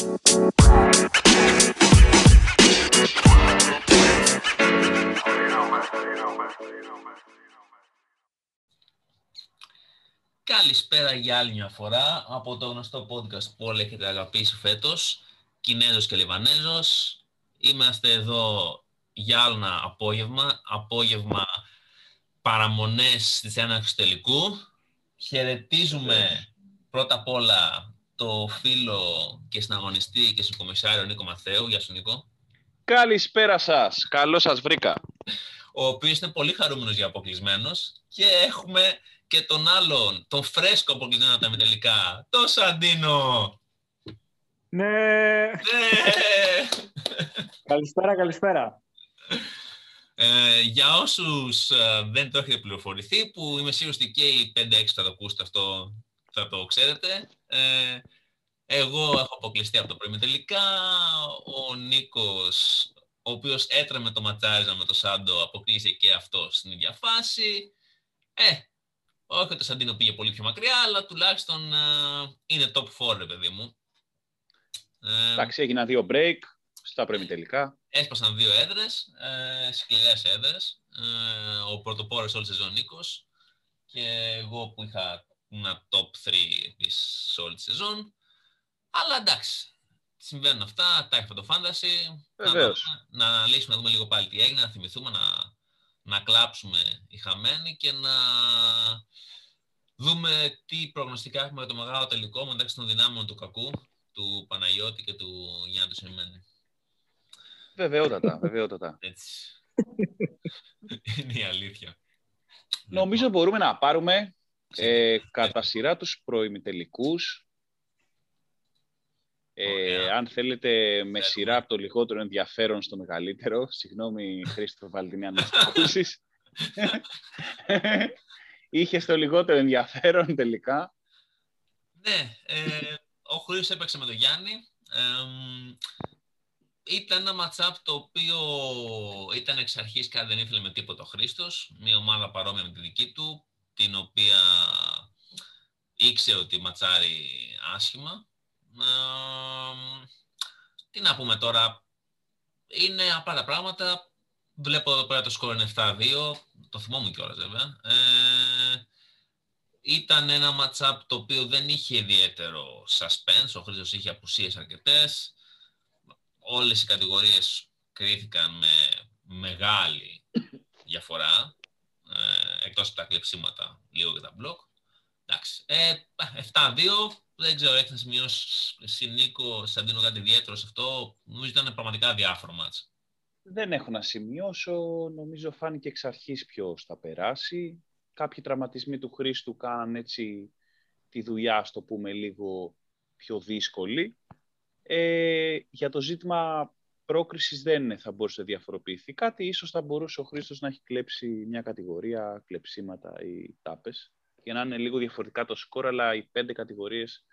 Καλησπέρα για άλλη μια φορά από το γνωστό podcast που όλοι έχετε αγαπήσει φέτος, Κινέζος και Λιβανέζος. Είμαστε εδώ για άλλο ένα απόγευμα, απόγευμα παραμονές της έναρξης τελικού. Χαιρετίζουμε πρώτα απ' όλα το φίλο και συναγωνιστή και συγκομισάριο Νίκο Μαθαίου. Γεια σου Νίκο. Καλησπέρα σας. Καλώς σας βρήκα. Ο οποίος είναι πολύ χαρούμενος για αποκλεισμένος και έχουμε και τον άλλον, τον φρέσκο αποκλεισμένο από τα τελικά, το Σαντίνο. Ναι. Ναι. καλησπέρα, καλησπέρα. Ε, για όσους ε, δεν το έχετε πληροφορηθεί, που είμαι σίγουρος ότι και οι 5-6 θα το ακούσετε αυτό, θα το ξέρετε. Ε, εγώ έχω αποκλειστεί από το πρωί τελικά. Ο Νίκος, ο οποίος έτρεμε το ματσάριζα με το Σάντο, αποκλείσει και αυτό στην ίδια φάση. Ε, όχι ότι ο Σαντίνο πήγε πολύ πιο μακριά, αλλά τουλάχιστον ε, είναι top 4, ρε παιδί μου. Ε, Εντάξει, έγιναν δύο break στα τελικά. Έσπασαν δύο έδρες, ε, σκληρές έδρες. Ε, ο πρωτοπόρος όλη σεζόν Νίκος και εγώ που είχα ένα top 3 επίσης όλη τη σεζόν. Αλλά εντάξει, συμβαίνουν αυτά, τα έχω το fantasy. Βεβαίως. Να, να αναλύσουμε, να δούμε λίγο πάλι τι έγινε, να θυμηθούμε, να, να κλάψουμε οι χαμένοι και να δούμε τι προγνωστικά έχουμε για το μεγάλο τελικό μεταξύ των δυνάμεων του κακού, του Παναγιώτη και του Γιάννη του Σεμένη. Βεβαιότατα, βεβαιότατα. Έτσι. Είναι η αλήθεια. Νομίζω μπορούμε να πάρουμε ε, κατά σειρά τους προημιτελικούς. Ε, αν θέλετε με σειρά από το λιγότερο ενδιαφέρον στο μεγαλύτερο. Συγγνώμη Χρήστο Βαλτινή αν το ακούσεις. Είχε το λιγότερο ενδιαφέρον τελικά. Ναι, ε, ο Χρήστος έπαιξε με τον Γιάννη. ήταν ένα ματσάπ το οποίο ήταν εξ αρχής κάτι δεν ήθελε με τίποτα ο Χρήστος. Μια ομάδα παρόμοια με τη δική του, την οποία ήξερε ότι ματσάρει άσχημα. τι να πούμε τώρα, είναι απλά τα πράγματα. Βλέπω εδώ πέρα το σκορ είναι 7-2, το θυμόμουν κιόλας βέβαια. Ε, ήταν ένα match-up το οποίο δεν είχε ιδιαίτερο suspense, ο Χρήστος είχε απουσίες αρκετές. Όλες οι κατηγορίες κρίθηκαν με μεγάλη διαφορά, ε, εκτός από τα κλεψίματα, λίγο και τα μπλοκ. Εντάξει, ε, 7-2, δεν ξέρω, έχει να σημειώσει Νίκο, Σαντίνο κάτι ιδιαίτερο σε αυτό. Νομίζω ήταν πραγματικά διάφορο μάτς. Δεν έχω να σημειώσω. Νομίζω φάνηκε εξ αρχής ποιος θα περάσει. Κάποιοι τραυματισμοί του Χρήστου κάναν έτσι τη δουλειά, στο πούμε, λίγο πιο δύσκολη. Ε, για το ζήτημα πρόκρισης δεν θα μπορούσε να διαφοροποιηθεί κάτι. Ίσως θα μπορούσε ο Χρήστος να έχει κλέψει μια κατηγορία, κλεψίματα ή τάπες, για να είναι λίγο διαφορετικά το σκορ, αλλά οι πέντε κατηγορίες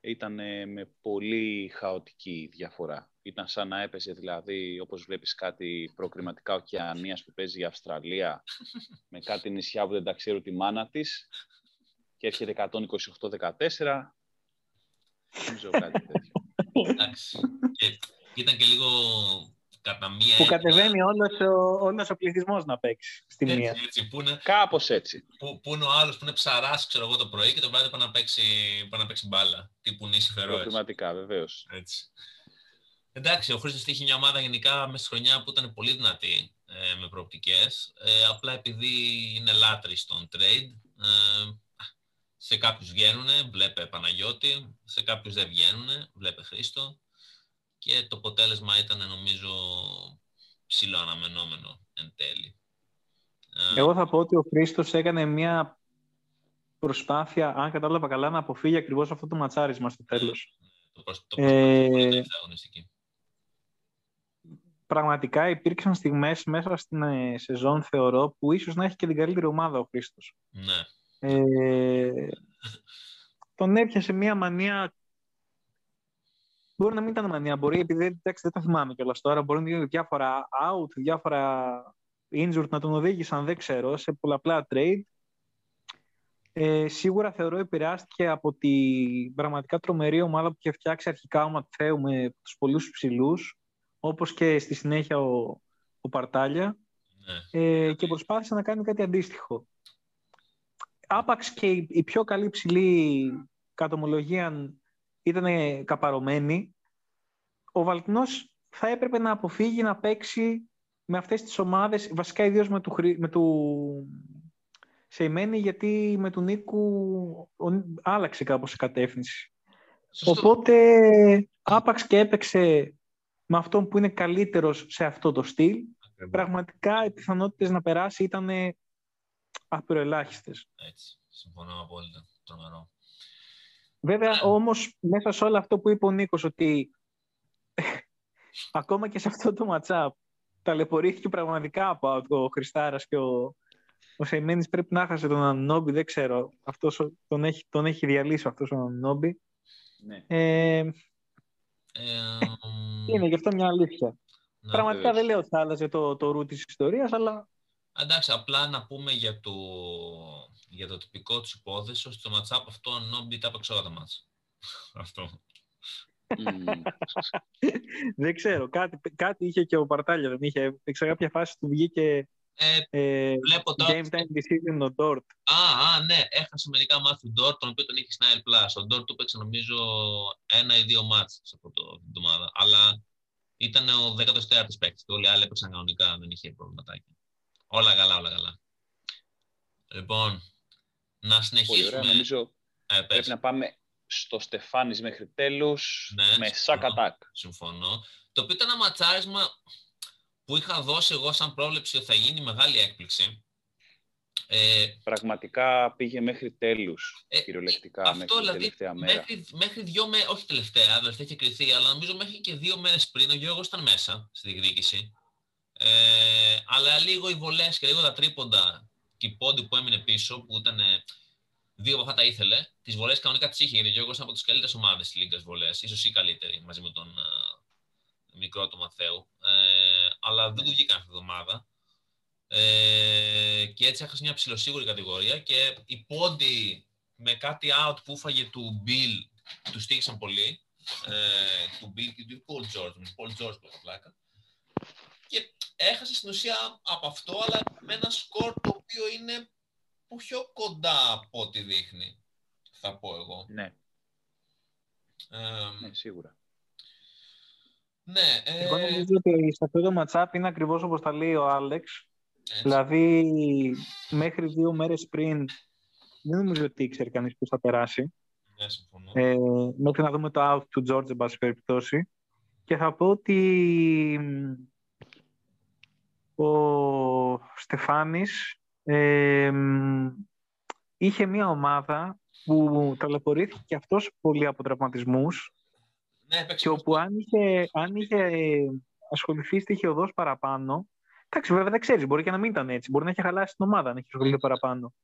ήταν με πολύ χαοτική διαφορά. Ήταν σαν να έπαιζε δηλαδή, όπως βλέπεις κάτι προκριματικά ωκεανίας που παίζει η Αυστραλία με κάτι νησιά που δεν τα ξέρουν τη μάνα της και έρχεται 128-14. Νομίζω κάτι τέτοιο. Εντάξει. Ήταν και λίγο κατά μία... Που κατεβαίνει όλος ο, όλος ο πληθυσμός να παίξει στη έτσι, μία. Έτσι, που είναι, Κάπως έτσι. που, που είναι ο άλλος που είναι ψαράς, ξέρω εγώ, το πρωί και το βράδυ πάει να παίξει, πάει να παίξει μπάλα. Τύπου νήσι Φερόες. Προκριματικά, βεβαίως. Έτσι. Εντάξει, ο Χρήστος είχε μια ομάδα γενικά μέσα στη χρονιά που ήταν πολύ δυνατή ε, με προοπτικές. Ε, απλά επειδή είναι λάτρης στον trade, ε, σε κάποιους βγαίνουν, βλέπε Παναγιώτη, σε κάποιους δεν βγαίνουν, βλέπε Χρήστο και το αποτέλεσμα ήταν νομίζω ψηλό αναμενόμενο εν τέλει. Ε, Εγώ θα πω ότι ο Χρήστος έκανε μια προσπάθεια, αν κατάλαβα καλά, να αποφύγει ακριβώς αυτό το ματσάρισμα στο τέλος. το προς, το Ε, τελευταία αγωνιστική. Πραγματικά υπήρξαν στιγμές μέσα στην ε, σεζόν, θεωρώ, που ίσως να έχει και την καλύτερη ομάδα ο Χρήστος. Ναι. Ε, τον έπιασε μια μανία. Μπορεί να μην ήταν μανία, μπορεί επειδή εντάξει, δεν τα θυμάμαι κιόλας τώρα. Μπορεί να είναι διάφορα out, διάφορα injured να τον οδήγησαν, δεν ξέρω, σε πολλαπλά trade. Ε, σίγουρα θεωρώ επηρεάστηκε από την πραγματικά τρομερή ομάδα που είχε φτιάξει αρχικά ο Ματθέου με τους πολλούς ψηλούς, όπως και στη συνέχεια ο, ο Παρτάλια, Ναι. ε, και προσπάθησε να κάνει κάτι αντίστοιχο. Άπαξ και η, η πιο καλή ψηλή κατομολογία ήταν καπαρωμένη, ο Βαλτινός θα έπρεπε να αποφύγει να παίξει με αυτές τις ομάδες, βασικά ιδίως με του, Χρή- με του Σεϊμένη, γιατί με του Νίκου ο, άλλαξε κάπως η κατεύθυνση. Σωστό. Οπότε άπαξ και έπαιξε με αυτόν που είναι καλύτερος σε αυτό το στυλ. Ακριβώς. Πραγματικά οι πιθανότητες να περάσει ήταν απειροελάχιστες. Έτσι. Συμφωνώ απόλυτα. Τρομερό. Βέβαια, Ναι. όμως, μέσα σε όλο αυτό που είπε ο Νίκος, ότι ακόμα και σε αυτό το matchup ταλαιπωρήθηκε πραγματικά από ο Χριστάρας και ο, ο Σεϊμένης πρέπει να χάσει τον Ανόμπι, δεν ξέρω. Αυτός ο- τον, έχει, τον έχει διαλύσει αυτός ο Ανόμπι. Ναι. Ε, Ε, είναι γι' αυτό μια αλήθεια. να- Πραγματικά βεβαίως. δεν λέω ότι θα άλλαζε το, το ρου της ιστορίας, αλλά Εντάξει, απλά να πούμε για το, για το τυπικό του υπόθεσης, ότι στο matchup αυτό ο Νόμπι τα έπαιξε όλα τα μάτς. Αυτό. Μμμ. δεν ξέρω. Κάτι, κάτι είχε και ο Παρτάλια, δεν είχε. Σε κάποια φάση του βγήκε Ε, ε, βλέπω τώρα... game time decision ο Dort. Α, α, ναι, έχασε μερικά μάτς του Ντόρ, τον οποίο τον είχε στην AL Plus. Ο Ντόρ του έπαιξε νομίζω ένα ή δύο μάτς σε αυτό το την εβδομάδα. Αλλά ήταν ο 14ος παίκτης και όλοι οι άλλοι έπαιξαν κανονικά, δεν είχε προβληματάκι. Όλα καλά, όλα καλά. Λοιπόν, να Πολύ συνεχίσουμε. ωραία. Νομίζω Ε, πες. πρέπει να πάμε στο Στεφάνης μέχρι τέλους Ναι, με συμφωνώ. sack attack. Συμφωνώ. Το οποίο ήταν ένα ματσάρισμα που είχα δώσει εγώ σαν πρόβλεψη ότι θα γίνει μεγάλη έκπληξη. Ε, Πραγματικά πήγε μέχρι τέλους, Ε, κυριολεκτικά, αυτό μέχρι την δηλαδή, τελευταία μέρα. Μέχρι, μέχρι δύο μέρες, όχι τελευταία, τελευταία είχε κρυθεί, αλλά νομίζω μέχρι και δύο μέρες πριν ο Γιώργος ήταν μέσα στη διεκδίκηση. Ε, αλλά λίγο οι βολές και λίγο τα τρίποντα και η πόντι που έμεινε πίσω, που ήταν ε, δύο από αυτά τα ήθελε, τις βολές κανονικά τις είχε, γιατί ο Γιώργος είναι από τις καλύτερες ομάδες της Λίγκας βολές, ίσως η καλύτερη μαζί με τον ε, μικρό του Μαθαίου. Ε, αλλά δεν του βγήκαν αυτή τη εβδομάδα. Ε, και έτσι έχασε μια ψηλοσίγουρη κατηγορία και η πόντι με κάτι out που έφαγε του Bill του στήχησαν πολύ. Ε, του Bill και του Paul George, με Paul George που πλάκα. Και έχασε στην ουσία από αυτό, αλλά με ένα σκορ το οποίο είναι πιο κοντά από ό,τι δείχνει, θα πω εγώ. Ναι, Ε, ναι, σίγουρα. ναι, ε, Εγώ νομίζω ότι σε αυτό το matchup είναι ακριβώς όπως τα λέει ο Άλεξ. έτσι. Δηλαδή, μέχρι δύο μέρες πριν δεν νομίζω ότι ήξερε κανείς που θα περάσει. Ναι, συμφωνώ. Ε, μέχρι να δούμε το out του George, εν πάση περιπτώσει. Και θα πω ότι μ, ο Στεφάνης ε, μ, είχε μια ομάδα που ταλαιπωρήθηκε και αυτός πολύ από τραυματισμούς ναι, έπαιξε και όπου αν είχε, αν είχε ασχοληθεί στοιχειοδός παραπάνω, εντάξει βέβαια δεν ξέρεις, μπορεί και να μην ήταν έτσι, μπορεί να είχε χαλάσει την ομάδα αν είχε ασχοληθεί παραπάνω.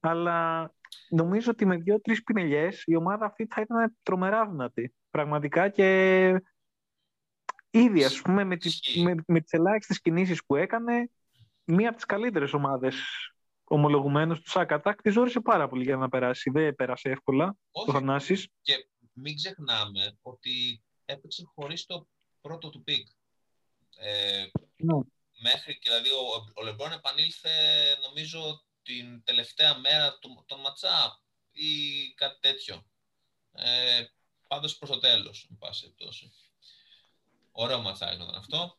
Αλλά νομίζω ότι με δύο-τρεις πινελιές η ομάδα αυτή θα ήταν τρομερά δυνατή. Πραγματικά και ήδη ας πούμε με, τις, Ισχύει. με, με τις ελάχιστες κινήσεις που έκανε μία από τις καλύτερες ομάδες ομολογουμένως του Σάκατακ τη ζόρισε πάρα πολύ για να περάσει. Δεν πέρασε εύκολα το Όχι, Θανάσης. και μην ξεχνάμε ότι έπαιξε χωρίς το πρώτο του pick. Ε, Ναι. μέχρι και δηλαδή ο, ο Λεμπρόν επανήλθε νομίζω την τελευταία μέρα του, των matchup ή κάτι τέτοιο. Ε, πάντως προς το τέλος, εν πάση περιπτώσει. Ωραίο ματσάρισμα ήταν αυτό.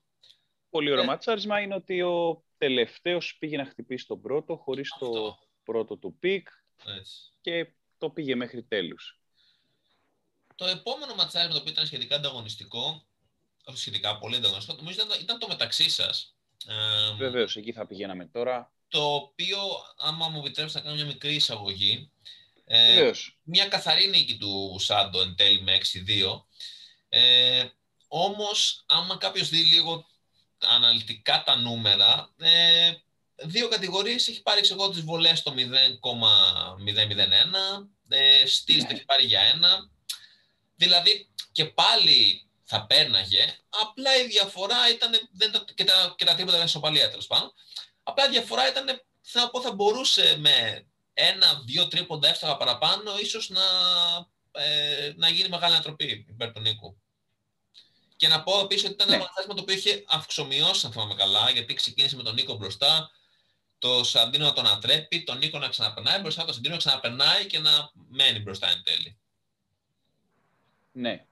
Πολύ ωραίο Ε. ματσάρισμα είναι ότι ο τελευταίος πήγε να χτυπήσει τον πρώτο χωρίς το Αυτό. πρώτο του pick Έτσι. και το πήγε μέχρι τέλους. Το επόμενο ματσάρισμα το οποίο ήταν σχετικά ανταγωνιστικό, όχι σχετικά πολύ ανταγωνιστικό, νομίζω ήταν, ήταν το μεταξύ σας. Ε, Βεβαίως, εκεί θα πηγαίναμε τώρα. το οποίο, άμα μου επιτρέψετε να κάνω μια μικρή εισαγωγή, ε, Βεβαίως. μια καθαρή νίκη του Σάντο εν τέλει με 6-2. Ε, όμως, άμα κάποιος δει λίγο αναλυτικά τα νούμερα, ε, δύο κατηγορίες έχει πάρει εγώ τις βολές στο 0,001, ε, στυλ το έχει πάρει για ένα. Δηλαδή, και πάλι θα πέρναγε, απλά η διαφορά ήταν, δεν, τα- και, τα, και τα τρίποτα ήταν ισοπαλία τέλος πάντων, απλά η διαφορά ήταν, θα πω, θα μπορούσε με ένα-δύο τρίποντα εύστοχα παραπάνω, ίσως να, ε, να γίνει μεγάλη ανατροπή υπέρ του Νίκου. Και να πω επίσης ότι ήταν ένα ναι. το οποίο είχε αυξομοιώσει, αν θυμάμαι καλά, γιατί ξεκίνησε με τον Νίκο μπροστά, το Σαντίνο να τον ατρέπει, τον Νίκο να ξαναπερνάει μπροστά, το Σαντίνο να ξαναπερνάει και να μένει μπροστά εν τέλει. Ναι.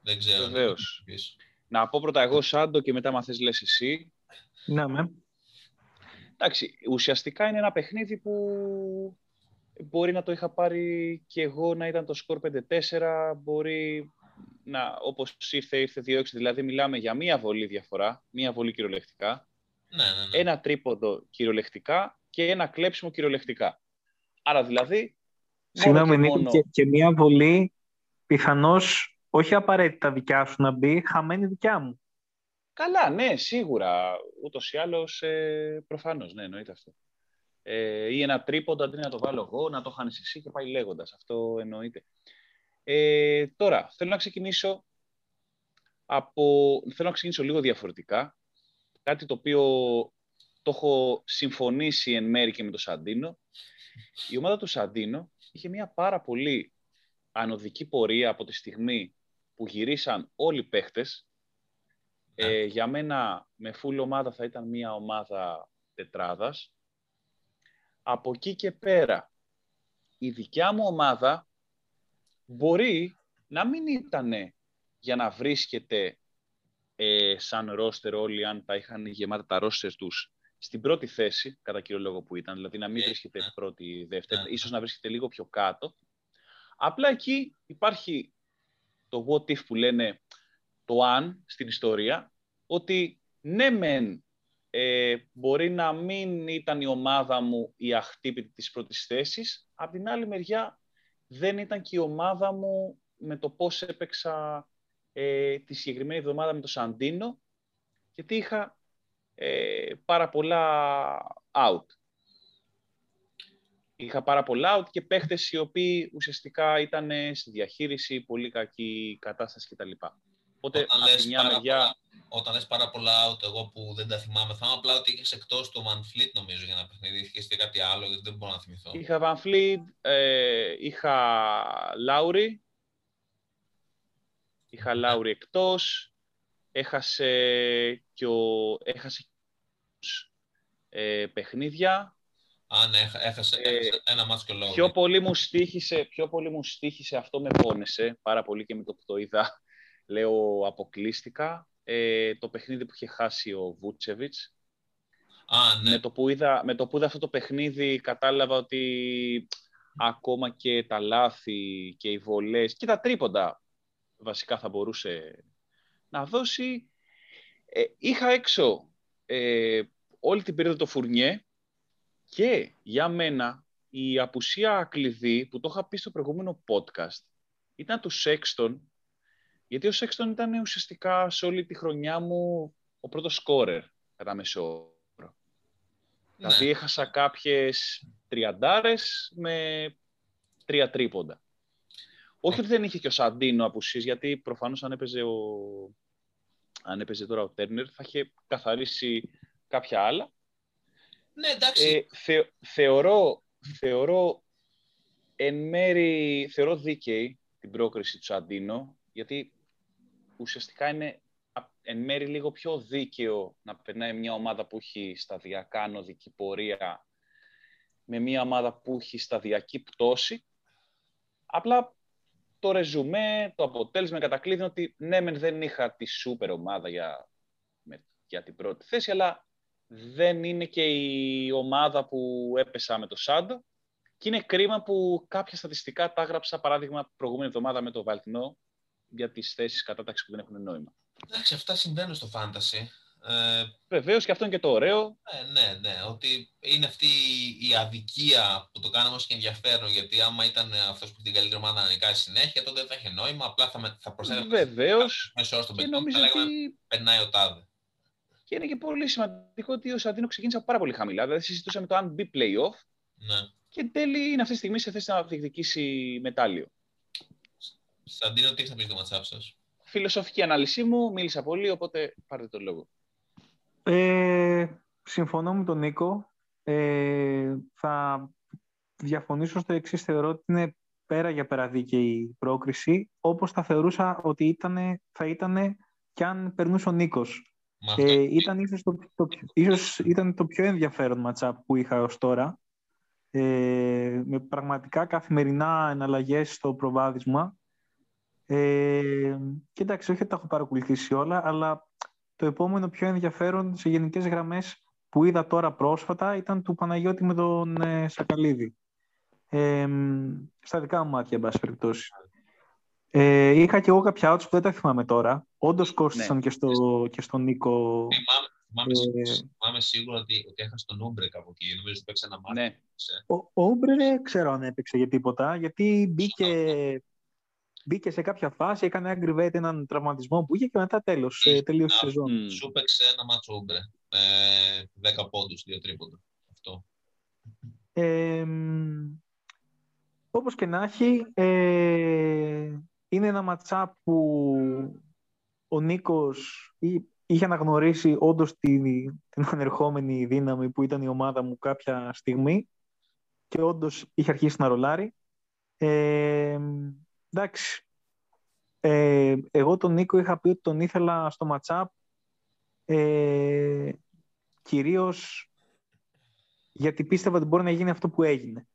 Δεν ξέρω. Βεβαίως. Να πω πρώτα εγώ Σάντο και μετά μα θες λες εσύ. Ναι, με. Εντάξει, ουσιαστικά είναι ένα παιχνίδι που μπορεί να το είχα πάρει και εγώ να ήταν το σκορ 5-4, μπορεί να, όπως ήρθε, ήρθε 2-6, δηλαδή μιλάμε για μία βολή διαφορά, μία βολή κυριολεκτικά, ναι, ναι, ναι. ένα τρίποντο κυριολεκτικά και ένα κλέψιμο κυριολεκτικά. Άρα δηλαδή... Συγγνώμη, μόνο... και, και μία βολή πιθανώς όχι απαραίτητα δικιά σου να μπει, χαμένη δικιά μου. Καλά, ναι, σίγουρα. Ούτως ή άλλως, ε, προφανώς, ναι, εννοείται αυτό. Ε, ή ένα τρίποντο αντί να το βάλω εγώ, να το χάνεις εσύ και πάει λέγοντας. Αυτό εννοείται. Ε, τώρα, θέλω να ξεκινήσω από... Θέλω να ξεκινήσω λίγο διαφορετικά. Κάτι το οποίο το έχω συμφωνήσει εν μέρη και με τον Σαντίνο. Η ομάδα του Σαντίνο είχε μια πάρα πολύ ανωδική πορεία από τη στιγμή που γυρίσαν όλοι οι παίχτες. Ε, για μένα με full ομάδα θα ήταν μια ομάδα τετράδας. Από εκεί και πέρα, η δικιά μου ομάδα μπορεί να μην ήταν για να βρίσκεται ε, σαν ρόστερ όλοι αν τα είχαν γεμάτα τα ρόστερ τους στην πρώτη θέση, κατά κύριο λόγο που ήταν, δηλαδή να μην βρίσκεται ναι. πρώτη, δεύτερη, ναι. ίσως να βρίσκεται λίγο πιο κάτω. Απλά εκεί υπάρχει το what if που λένε το αν στην ιστορία, ότι ναι μεν ε, μπορεί να μην ήταν η ομάδα μου η αχτύπητη της πρώτης θέσης, απ' την άλλη μεριά δεν ήταν και η ομάδα μου με το πώς έπαιξα ε, τη συγκεκριμένη εβδομάδα με το Σαντίνο, γιατί είχα ε, πάρα πολλά out. Είχα πάρα πολλά out και παίχτες οι οποίοι ουσιαστικά ήταν στη διαχείριση, πολύ κακή κατάσταση κτλ. Οπότε, όταν λες, μια μεριά... πολλά, όταν λες πάρα πολλά out, εγώ που δεν τα θυμάμαι, θα απλά ότι είχες εκτός το Manfleet νομίζω για να παιχνίδι, είχες και κάτι άλλο, γιατί δεν μπορώ να θυμηθώ. Είχα Manfleet, ε, είχα Λάουρι, είχα Λάουρι εκτός, έχασε και ο, έχασε ε, παιχνίδια, Α, ναι, έχασε, ε, ένα μάτς και λόγο. Πιο πολύ, μου στήχησε, πιο πολύ μου στήχησε, αυτό με πόνεσε πάρα πολύ και με το που το είδα, λέω αποκλείστηκα, ε, το παιχνίδι που είχε χάσει ο Βούτσεβιτς. Α, ναι. με, το που είδα, με το που είδα αυτό το παιχνίδι κατάλαβα ότι ακόμα και τα λάθη και οι βολές και τα τρίποντα βασικά θα μπορούσε να δώσει. Ε, είχα έξω ε, όλη την περίοδο το Φουρνιέ και για μένα η απουσία κλειδί που το είχα πει στο προηγούμενο podcast ήταν του Σέξτον γιατί ο Σέξτον ήταν ουσιαστικά σε όλη τη χρονιά μου ο πρώτος σκόρερ κατά μεσόωρο. Ναι. Δηλαδή έχασα κάποιες τριαντάρες με τρία τρίποντα. Όχι ότι δεν είχε και ο Σαντίνο απουσίες, γιατί προφανώς αν έπαιζε, ο... αν έπαιζε τώρα ο Τέρνερ θα είχε καθαρίσει κάποια άλλα. Ναι, εντάξει. Ε, θεωρώ, θεωρώ εν μέρη, θεωρώ δίκαιη την πρόκριση του Σαντίνο, γιατί ουσιαστικά είναι εν μέρη λίγο πιο δίκαιο να περνάει μια ομάδα που έχει σταδιακά νοδική πορεία με μια ομάδα που έχει σταδιακή πτώση. Απλά το ρεζουμέ, το αποτέλεσμα κατακλείδει ότι ναι, μεν δεν είχα τη σούπερ ομάδα για, για την πρώτη θέση, αλλά δεν είναι και η ομάδα που έπεσα με το Σάντο. Και είναι κρίμα που κάποια στατιστικά τα έγραψα, παράδειγμα, προηγούμενη εβδομάδα με το Βαλτινό, για τις θέσεις κατάταξη που δεν έχουν νόημα. Εντάξει, αυτά συμβαίνουν στο φάνταση. Ε, Βεβαίως και αυτό είναι και το ωραίο. Ε, ναι, ναι, ότι είναι αυτή η αδικία που το κάναμε όσο και ενδιαφέρον, γιατί άμα ήταν αυτός που την καλύτερη ομάδα να νικάει συνέχεια, τότε δεν θα είχε νόημα, απλά θα, θα προσθέτει Βεβαίως. Μέσα στον παιχνίδι, νομίζω ότι περνάει ο τάδε. Και είναι και πολύ σημαντικό ότι ο Σαντίνο ξεκίνησε από πάρα πολύ χαμηλά. Δηλαδή, συζητούσαμε το αν μπει playoff. Ναι. Και εν τέλει είναι αυτή τη στιγμή σε θέση να διεκδικήσει μετάλλιο. Σαντίνο, τι θα πεις το ματσάπ σας; Φιλοσοφική ανάλυση μου, μίλησα πολύ, οπότε πάρτε το λόγο. Ε, συμφωνώ με τον Νίκο. ε, θα διαφωνήσω στο εξής. Θεωρώ ότι είναι πέρα για πέρα δίκαιη η πρόκριση, όπως θα θεωρούσα ότι ήτανε, θα ήταν και αν περνούσε ο Νίκος. Ε, ήταν ίσως το, το, ίσως ήταν το πιο ενδιαφέρον ματσάπ που είχα ως τώρα. Ε, με πραγματικά καθημερινά εναλλαγές στο προβάδισμα. Ε, και εντάξει, όχι ότι τα έχω παρακολουθήσει όλα, αλλά το επόμενο πιο ενδιαφέρον σε γενικές γραμμές που είδα τώρα πρόσφατα ήταν του Παναγιώτη με τον ε, Σακαλίδη. Ε, στα δικά μου μάτια, εν πάση περιπτώσει. Ε, είχα και εγώ κάποια outs που δεν τα θυμάμαι τώρα. Όντως κόστησαν ναι. και, στο, και στον Νίκο. Θυμάμαι, θυμάμαι, ε, θυμάμαι σίγουρα ότι, ότι έχασε τον Ούμπρε κάπου εκεί. Νομίζω ότι παίξε ένα μάτι. Ναι. Ο, ο Ούμπρε δεν ξέρω αν έπαιξε για τίποτα, γιατί μπήκε, μπήκε σε κάποια φάση, έκανε aggravate έναν τραυματισμό που είχε και μετά τέλος, ε, τελείωσε η σεζόν. Σου παίξε ένα μάτσο Ούμπρε. Ε, 10 πόντους, δύο τρίποντα. Αυτό. Ε, όπως και να έχει, ε, είναι ένα ματσά που ο Νίκος είχε αναγνωρίσει όντως την, την ανερχόμενη δύναμη που ήταν η ομάδα μου κάποια στιγμή και όντως είχε αρχίσει να ρολάρει. Ε, εντάξει. Ε, εγώ τον Νίκο είχα πει ότι τον ήθελα στο ματσάπ ε, κυρίως γιατί πίστευα ότι μπορεί να γίνει αυτό που έγινε.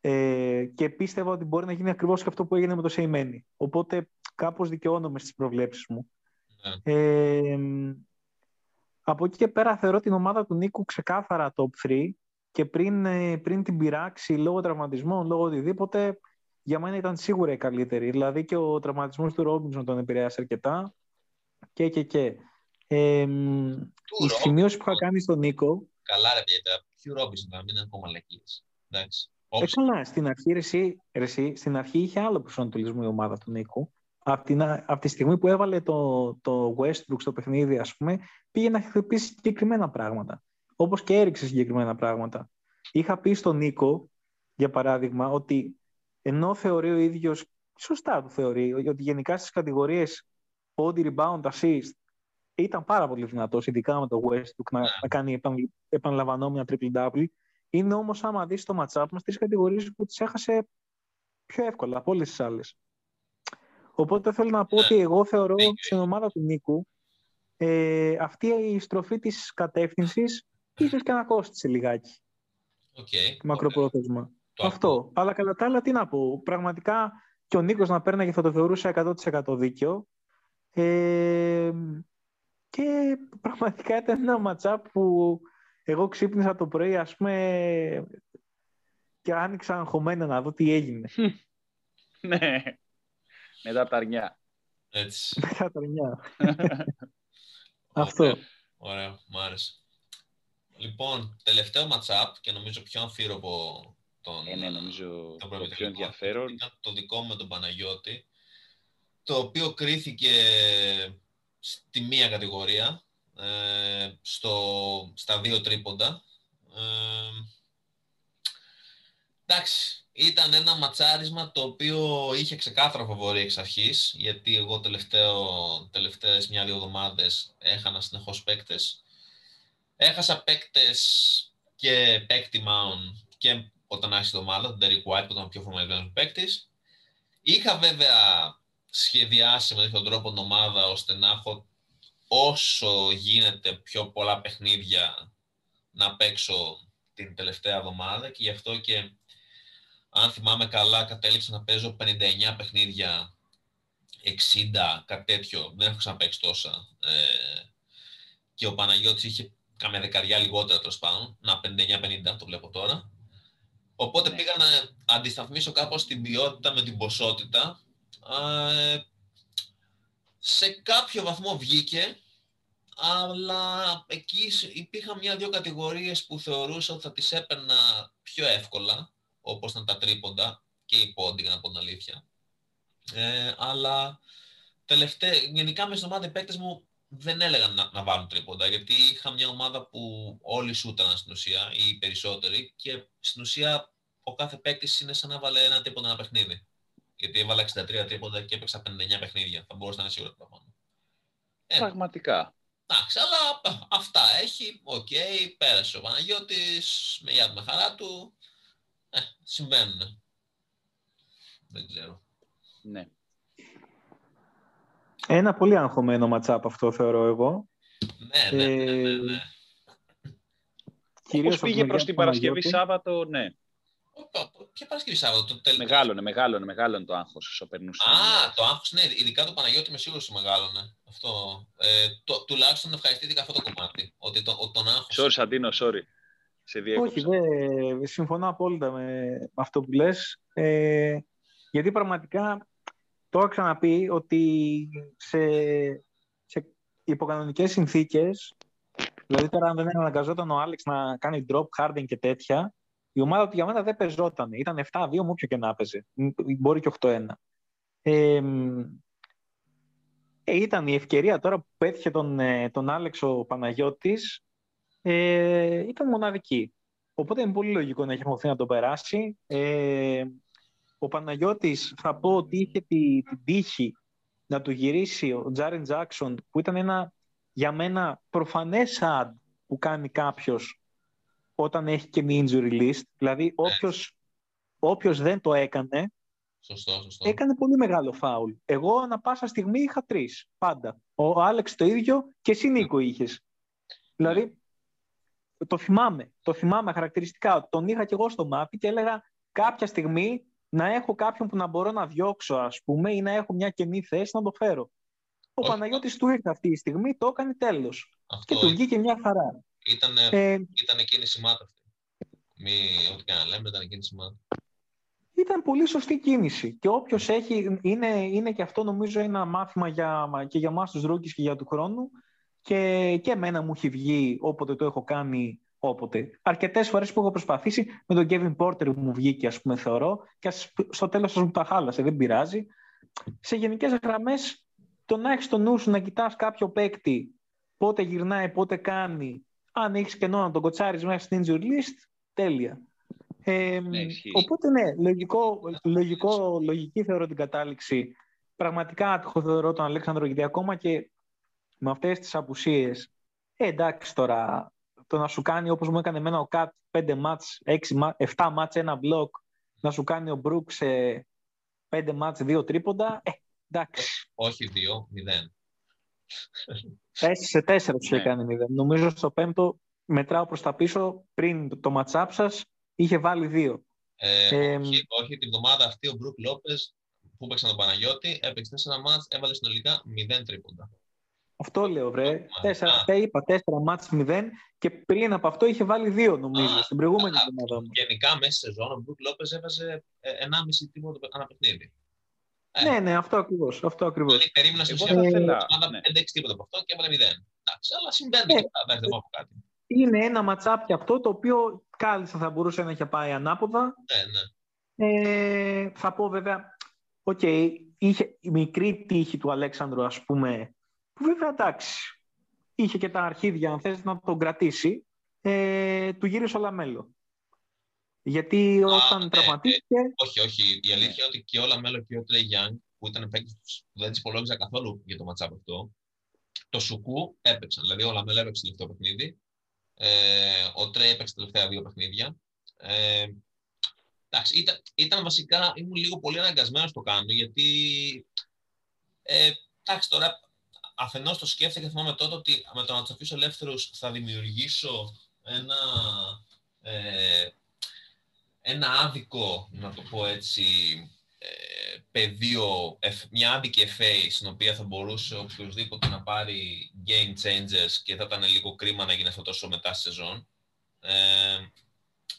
Ε, και πίστευα ότι μπορεί να γίνει ακριβώς και αυτό που έγινε με το Σεϊμένη. Οπότε κάπως δικαιώνομαι στις προβλέψεις μου. Ναι. Ε, από εκεί και πέρα θεωρώ την ομάδα του Νίκου ξεκάθαρα top 3 και πριν, ε, πριν την πειράξει λόγω τραυματισμών, λόγω οτιδήποτε, για μένα ήταν σίγουρα η καλύτερη. Δηλαδή και ο τραυματισμός του Ρόμπινσον τον επηρέασε αρκετά και και και. Ε, η σημείωση που είχα κάνει στον Νίκο... Καλά ρε παιδιά, ποιο Ρόμπινσον να μην είναι ακόμα λακίες. Εντάξει. Ε, καλά, στην αρχή, ρεσί, ρεσί, στην αρχή είχε άλλο προσανατολισμό η ομάδα του Νίκου. Από, την, από τη στιγμή που έβαλε το, το Westbrook στο παιχνίδι, ας πούμε, πήγε να χτυπήσει συγκεκριμένα πράγματα. Όπως και έριξε συγκεκριμένα πράγματα. Είχα πει στον Νίκο, για παράδειγμα, ότι ενώ θεωρεί ο ίδιος, σωστά το θεωρεί, ότι γενικά στις κατηγορίες body rebound assist ήταν πάρα πολύ δυνατός, ειδικά με το Westbrook, να, να κάνει επαναλαμβανόμενα triple-double, είναι όμως άμα δεις το match-up μας τρεις κατηγορίες που τις έχασε πιο εύκολα από όλες τις άλλες. Οπότε θέλω να πω ότι εγώ θεωρώ στην ομάδα του Νίκου ε, αυτή η στροφή της κατεύθυνσης ίσως και να κόστησε λιγάκι. Okay. Μακροπρόθεσμα. Αυτό. Αλλά κατά τα άλλα τι να πω. Πραγματικά και ο Νίκος να παίρναγε θα το θεωρούσε 100% δίκαιο. Ε, και πραγματικά ήταν ένα ματσά που εγώ ξύπνησα το πρωί, ας πούμε, και άνοιξα αγχωμένα να δω τι έγινε. ναι. Μετά τα αρνιά. Έτσι. Μετά τα αρνιά. Αυτό. Ωραία, μου άρεσε. Λοιπόν, τελευταίο matchup και νομίζω πιο αμφίροπο τον, ε, ναι, νομίζω το πιο ενδιαφέρον. Ήταν το δικό μου με τον Παναγιώτη, το οποίο κρίθηκε στη μία κατηγορία, ε, στο, στα δύο τρίποντα. Ε, εντάξει, ήταν ένα ματσάρισμα το οποίο είχε ξεκάθαρο φαβορή εξ αρχής, γιατί εγώ τελευταίο, τελευταίες μια-δύο εβδομάδες έχανα συνεχώς παίκτες. Έχασα παίκτες και παίκτη Mount και όταν άρχισε η εβδομάδα, τον Derek White που ήταν ο πιο φορμαρισμένος παίκτης. Είχα βέβαια σχεδιάσει με τέτοιο τρόπο την ομάδα ώστε να έχω όσο γίνεται πιο πολλά παιχνίδια να παίξω την τελευταία εβδομάδα και γι' αυτό και αν θυμάμαι καλά κατέληξα να παίζω 59 παιχνίδια 60, κάτι τέτοιο, δεν έχω ξαναπαίξει τόσα. Ε, και ο Παναγιώτης είχε κάμια δεκαριά λιγότερα τέλος πάντων, να 59-50 το βλέπω τώρα. Οπότε ναι. πήγα να αντισταθμίσω κάπως την ποιότητα με την ποσότητα. Ε, σε κάποιο βαθμό βγήκε, αλλά εκεί υπήρχαν μια-δυο κατηγορίες που θεωρούσα ότι θα τις έπαιρνα πιο εύκολα, όπως ήταν τα τρίποντα και οι πόντι, για να πω την αλήθεια. Ε, αλλά τελευταία, γενικά μες στην ομάδα οι παίκτες μου δεν έλεγαν να, να βάλουν τρίποντα, γιατί είχα μια ομάδα που όλοι σούταναν στην ουσία, ή οι περισσότεροι, και στην ουσία ο κάθε παίκτης είναι σαν να βάλε ένα τρίποντα ένα παιχνίδι. Γιατί έβαλα 63 τρίποντα και έπαιξα 59 παιχνίδια. Θα μπορούσα να είναι σίγουρος το Ε, Πραγματικά. Εντάξει, αλλά αυτά έχει. Οκ, okay, πέρασε ο Παναγιώτης, με για με χαρά του. Ε, συμβαίνουν. Δεν ξέρω. Ναι. Ένα πολύ αγχωμένο ματσάπ αυτό θεωρώ εγώ. Ναι, ναι, ναι, ναι, ναι. Κυρίως Όπως πήγε προς την Παρασκευή Σάββατο, ναι. Ποια Παρασκευή Σάββατο, το τέλος. Μεγάλωνε, μεγάλωνε, μεγάλωνε το άγχος όσο περνούσε. Α, το άγχος, ναι, ειδικά το Παναγιώτη με σίγουρος μεγάλωνε. Αυτό. Ε, το, τουλάχιστον ευχαριστήθηκα αυτό το κομμάτι. Ότι το, τον άγχος... Sorry, Σαντίνο, sorry. Σε Όχι, δε, συμφωνώ απόλυτα με αυτό που λες. Ε, γιατί πραγματικά το έχω ξαναπεί ότι σε, σε υποκανονικές συνθήκες, δηλαδή τώρα αν δεν αναγκαζόταν ο Άλεξ να κάνει drop, Harden και τέτοια, η ομάδα του για μένα δεν πεζόταν. Ήταν 7-2 μου όποιο και να έπαιζε. Μπορεί και 8-1. Ε, ε, ήταν η ευκαιρία τώρα που πέτυχε τον, ε, τον Άλεξ ο Παναγιώτης, ε, ήταν μοναδική. Οπότε είναι πολύ λογικό να έχει χωθεί να το περάσει. Ε, ο Παναγιώτης θα πω ότι είχε τη, την τύχη να του γυρίσει ο Τζάριν Τζάξον που ήταν ένα για μένα προφανές ad που κάνει κάποιος όταν έχει και μια injury list. Δηλαδή όποιος, όποιος δεν το έκανε Σωστό, σωστό. έκανε πολύ μεγάλο φάουλ. Εγώ ανα πάσα στιγμή είχα τρεις. Πάντα. Ο Άλεξ το ίδιο και εσύ Νίκο είχες. Δηλαδή το θυμάμαι. Το θυμάμαι χαρακτηριστικά. Τον είχα και εγώ στο μάτι και έλεγα κάποια στιγμή να έχω κάποιον που να μπορώ να διώξω, ας πούμε, ή να έχω μια κενή θέση να το φέρω. Ο Παναγιώτης του ήρθε αυτή τη στιγμή, το έκανε τέλος. Και του βγήκε μια χαρά. Ήταν, ε, ήταν κίνηση ματ αυτή. Μη, ό,τι και να λέμε, ήταν κίνηση ματ. Ήταν πολύ σωστή κίνηση. Και όποιος έχει, είναι, είναι και αυτό νομίζω ένα μάθημα για, και για εμάς τους rookie και για του χρόνου. Και, και εμένα μου έχει βγει όποτε το έχω κάνει όποτε. Αρκετές φορές που έχω προσπαθήσει με τον Kevin Porter που μου βγήκε, ας πούμε, θεωρώ, και στο τέλος σα μου τα χάλασε, δεν πειράζει. Σε γενικές γραμμές, το να έχεις στο νου σου να κοιτάς κάποιο παίκτη, πότε γυρνάει, πότε κάνει, αν έχεις κενό να τον κοτσάρεις μέσα στην injury list, τέλεια. Ε, ναι, οπότε ναι, λογικό, λογικό, λογική θεωρώ την κατάληξη. Πραγματικά άτυχο θεωρώ τον Αλέξανδρο γιατί ακόμα και με αυτές τις απουσίες, ε, εντάξει τώρα, το να σου κάνει όπως μου έκανε εμένα ο Κατ 5 μάτς, 6, 7 μάτς, ένα μπλοκ, να σου κάνει ο Μπρουκς σε 5 μάτς, 2 τρίποντα, ε, εντάξει. Όχι 2, 0. σε 4 τους είχε κάνει 0. Νομίζω στο πέμπτο μετράω προς τα πίσω πριν το ματσάπ σας είχε βάλει 2. Ε, ε, όχι, όχι, την εβδομάδα αυτή ο Μπρουκ Λόπες που έπαιξε τον Παναγιώτη έπαιξε 4 μάτς, έβαλε συνολικά 0 τρίποντα. Αυτό λέω, βρε. Τέσσερα, τε είπα, τέσσερα μάτς μηδέν και πριν από αυτό είχε βάλει δύο, νομίζω, α, στην προηγούμενη εβδομάδα. Γενικά, μέσα σε σεζόν, ο Μπρουκ Λόπες έβαζε 1,5 τίποτα ανά παιχνίδι. Ε. Ναι, ναι, αυτό ακριβώς. Αυτό ακριβώς. Δηλαδή, περίμενα σε ουσία να 5-6 τίποτα από αυτό και έβαλε 0. Εντάξει, αλλά συμβαίνει. Ε, δεν πω κάτι. Είναι ένα matchup αυτό το οποίο κάλλιστα θα μπορούσε να είχε πάει ανάποδα. Ναι, ναι. Ε, θα πω βέβαια, οκ, okay, είχε η μικρή τύχη του Αλέξανδρου, ας πούμε, που βέβαια εντάξει, είχε και τα αρχίδια, αν θες να τον κρατήσει, ε, του γύρισε ο Λαμέλο. Γιατί όταν ναι, τραυματίστηκε... Ε, όχι, όχι. Η αλήθεια είναι ότι και ο Λαμέλο και ο Τρέι Γιάνγκ, που ήταν παίκτες που δεν τους υπολόγιζα καθόλου για το matchup αυτό, το Σουκού έπαιξαν. Δηλαδή, ο Λαμέλο έπαιξε τελευταίο παιχνίδι. Ε, ο Τρέι έπαιξε τελευταία δύο παιχνίδια. Ε, εντάξει, ήταν, ήταν βασικά, ήμουν λίγο πολύ αναγκασμένος το κάνω, γιατί ε, εντάξει, τώρα αφενός το σκέφτηκα και θυμάμαι τότε ότι με το να τους αφήσω ελεύθερους θα δημιουργήσω ένα, ε, ένα άδικο, να το πω έτσι, ε, πεδίο, μια άδικη FA στην οποία θα μπορούσε οποιοδήποτε να πάρει game changers και θα ήταν λίγο κρίμα να γίνει αυτό τόσο μετά στη σεζόν. Ε,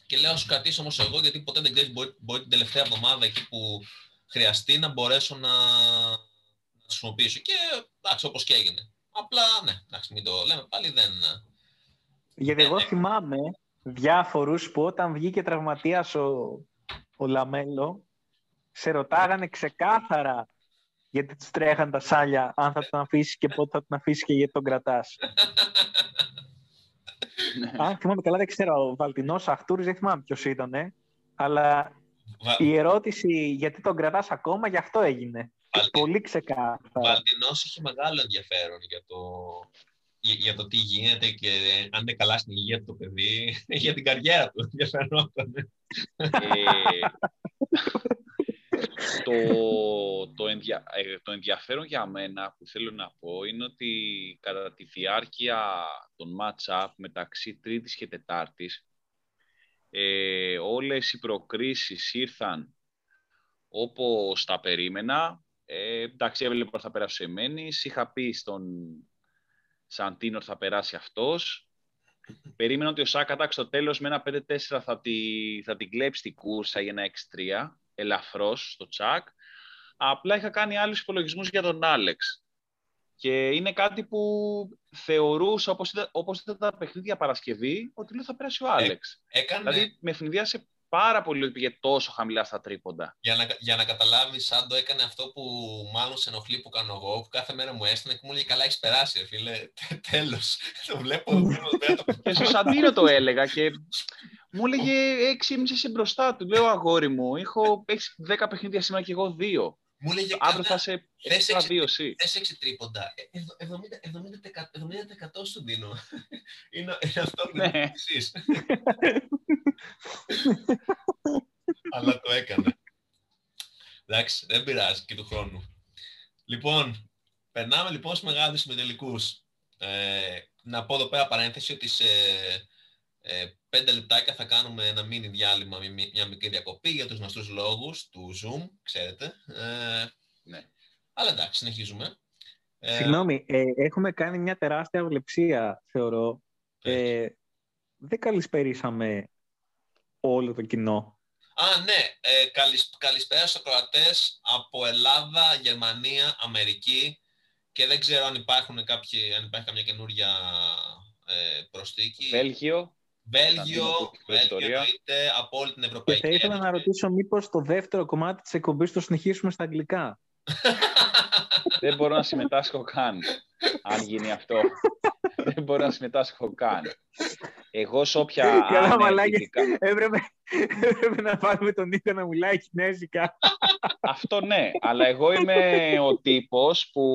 και λέω, σου κρατήσω όμως εγώ, γιατί ποτέ δεν ξέρεις, μπορεί, μπορεί την τελευταία εβδομάδα εκεί που χρειαστεί να μπορέσω να, χρησιμοποιήσω. Και εντάξει, όπως και έγινε. Απλά, ναι, εντάξει, μην το λέμε πάλι, δεν... Γιατί εγώ θυμάμαι διάφορους που όταν βγήκε τραυματίας ο, ο Λαμέλο, σε ρωτάγανε ξεκάθαρα γιατί τους τρέχαν τα σάλια, αν θα τον αφήσει και πότε θα τον αφήσει και γιατί τον κρατάς. Ναι. αν θυμάμαι καλά, δεν ξέρω, ο Βαλτινός Αχτούρης δεν θυμάμαι ποιος ήταν, αλλά η ερώτηση γιατί τον κρατάς ακόμα, γι' αυτό έγινε. Πολύ ξεκάθαρα. Ο Βαλτινός είχε μεγάλο ενδιαφέρον για το, για, για, το τι γίνεται και αν είναι καλά στην υγεία του το παιδί, για την καριέρα του ενδιαφερόταν. Ε, το, το, ενδια, ε, το ενδιαφέρον για μένα που θέλω να πω είναι ότι κατά τη διάρκεια των match-up μεταξύ Τρίτης και Τετάρτης ε, όλες οι προκρίσεις ήρθαν όπως τα περίμενα. Ε, εντάξει, έβλεπα ότι θα περάσει ο Εμένης. Είχα πει στον Σαντίνο ότι θα περάσει αυτός. Περίμενα ότι ο Σάκατα στο τέλος με ένα 5-4 θα, τη, θα την κλέψει την κούρσα για ένα 6-3, ελαφρώς στο τσακ. Απλά είχα κάνει άλλους υπολογισμούς για τον Άλεξ. Και είναι κάτι που θεωρούσα, όπως ήταν, όπως ήταν τα παιχνίδια Παρασκευή, ότι λέω θα περάσει ο ε, Άλεξ. έκανε... Δηλαδή με ευνηδίασε πάρα πολύ ότι πήγε τόσο χαμηλά στα τρίποντα. Για να, για να καταλάβεις, Σάντο έκανε αυτό που μάλλον σε ενοχλεί που κάνω εγώ, που κάθε μέρα μου έστειλε και μου λέει καλά έχεις περάσει, φίλε. Τέλος. το βλέπω. και στο Σαντίνο το έλεγα και μου έλεγε 6,5 είσαι μπροστά του. Λέω αγόρι μου, έχω, έχεις 10 παιχνίδια σήμερα και εγώ δύο. Μου έλεγε Αύριο θα σε έξι δύο εσύ. Θες έξι τρίποντα. 70%, 70, 70 σου δίνω. Είναι, είναι αυτό που ναι. εσείς. Αλλά το έκανε. Εντάξει, δεν πειράζει και του χρόνου. Λοιπόν, περνάμε λοιπόν στους μεγάλους συμμετελικούς. Ε, να πω εδώ πέρα παρένθεση ότι σε ε, πέντε λεπτάκια θα κάνουμε ένα μίνι διάλειμμα, μια μικρή διακοπή για τους γνωστούς λόγους του Zoom, ξέρετε. Ε, ναι. Αλλά εντάξει, συνεχίζουμε. Ε, Συγγνώμη, ε, έχουμε κάνει μια τεράστια αυλεψία, θεωρώ. Ε, δεν καλησπερίσαμε όλο το κοινό. Α, ναι. Ε, καλησπέρα στους ακροατές από Ελλάδα, Γερμανία, Αμερική και δεν ξέρω αν, υπάρχουν κάποιοι, αν υπάρχει καμιά καινούργια ε, προστίκη. Βέλγιο. Βέλγιο, Βέλγιο εννοείται από όλη την Ευρωπαϊκή Και θα ήθελα να ρωτήσω μήπως το δεύτερο κομμάτι της εκπομπής το συνεχίσουμε στα αγγλικά. Δεν μπορώ να συμμετάσχω καν, αν γίνει αυτό. Δεν μπορώ να συμμετάσχω καν. Εγώ σε όποια Καλά μαλάκι, έπρεπε, έπρεπε να βάλουμε τον Νίκο να μιλάει κινέζικα. Αυτό ναι, αλλά εγώ είμαι ο τύπος που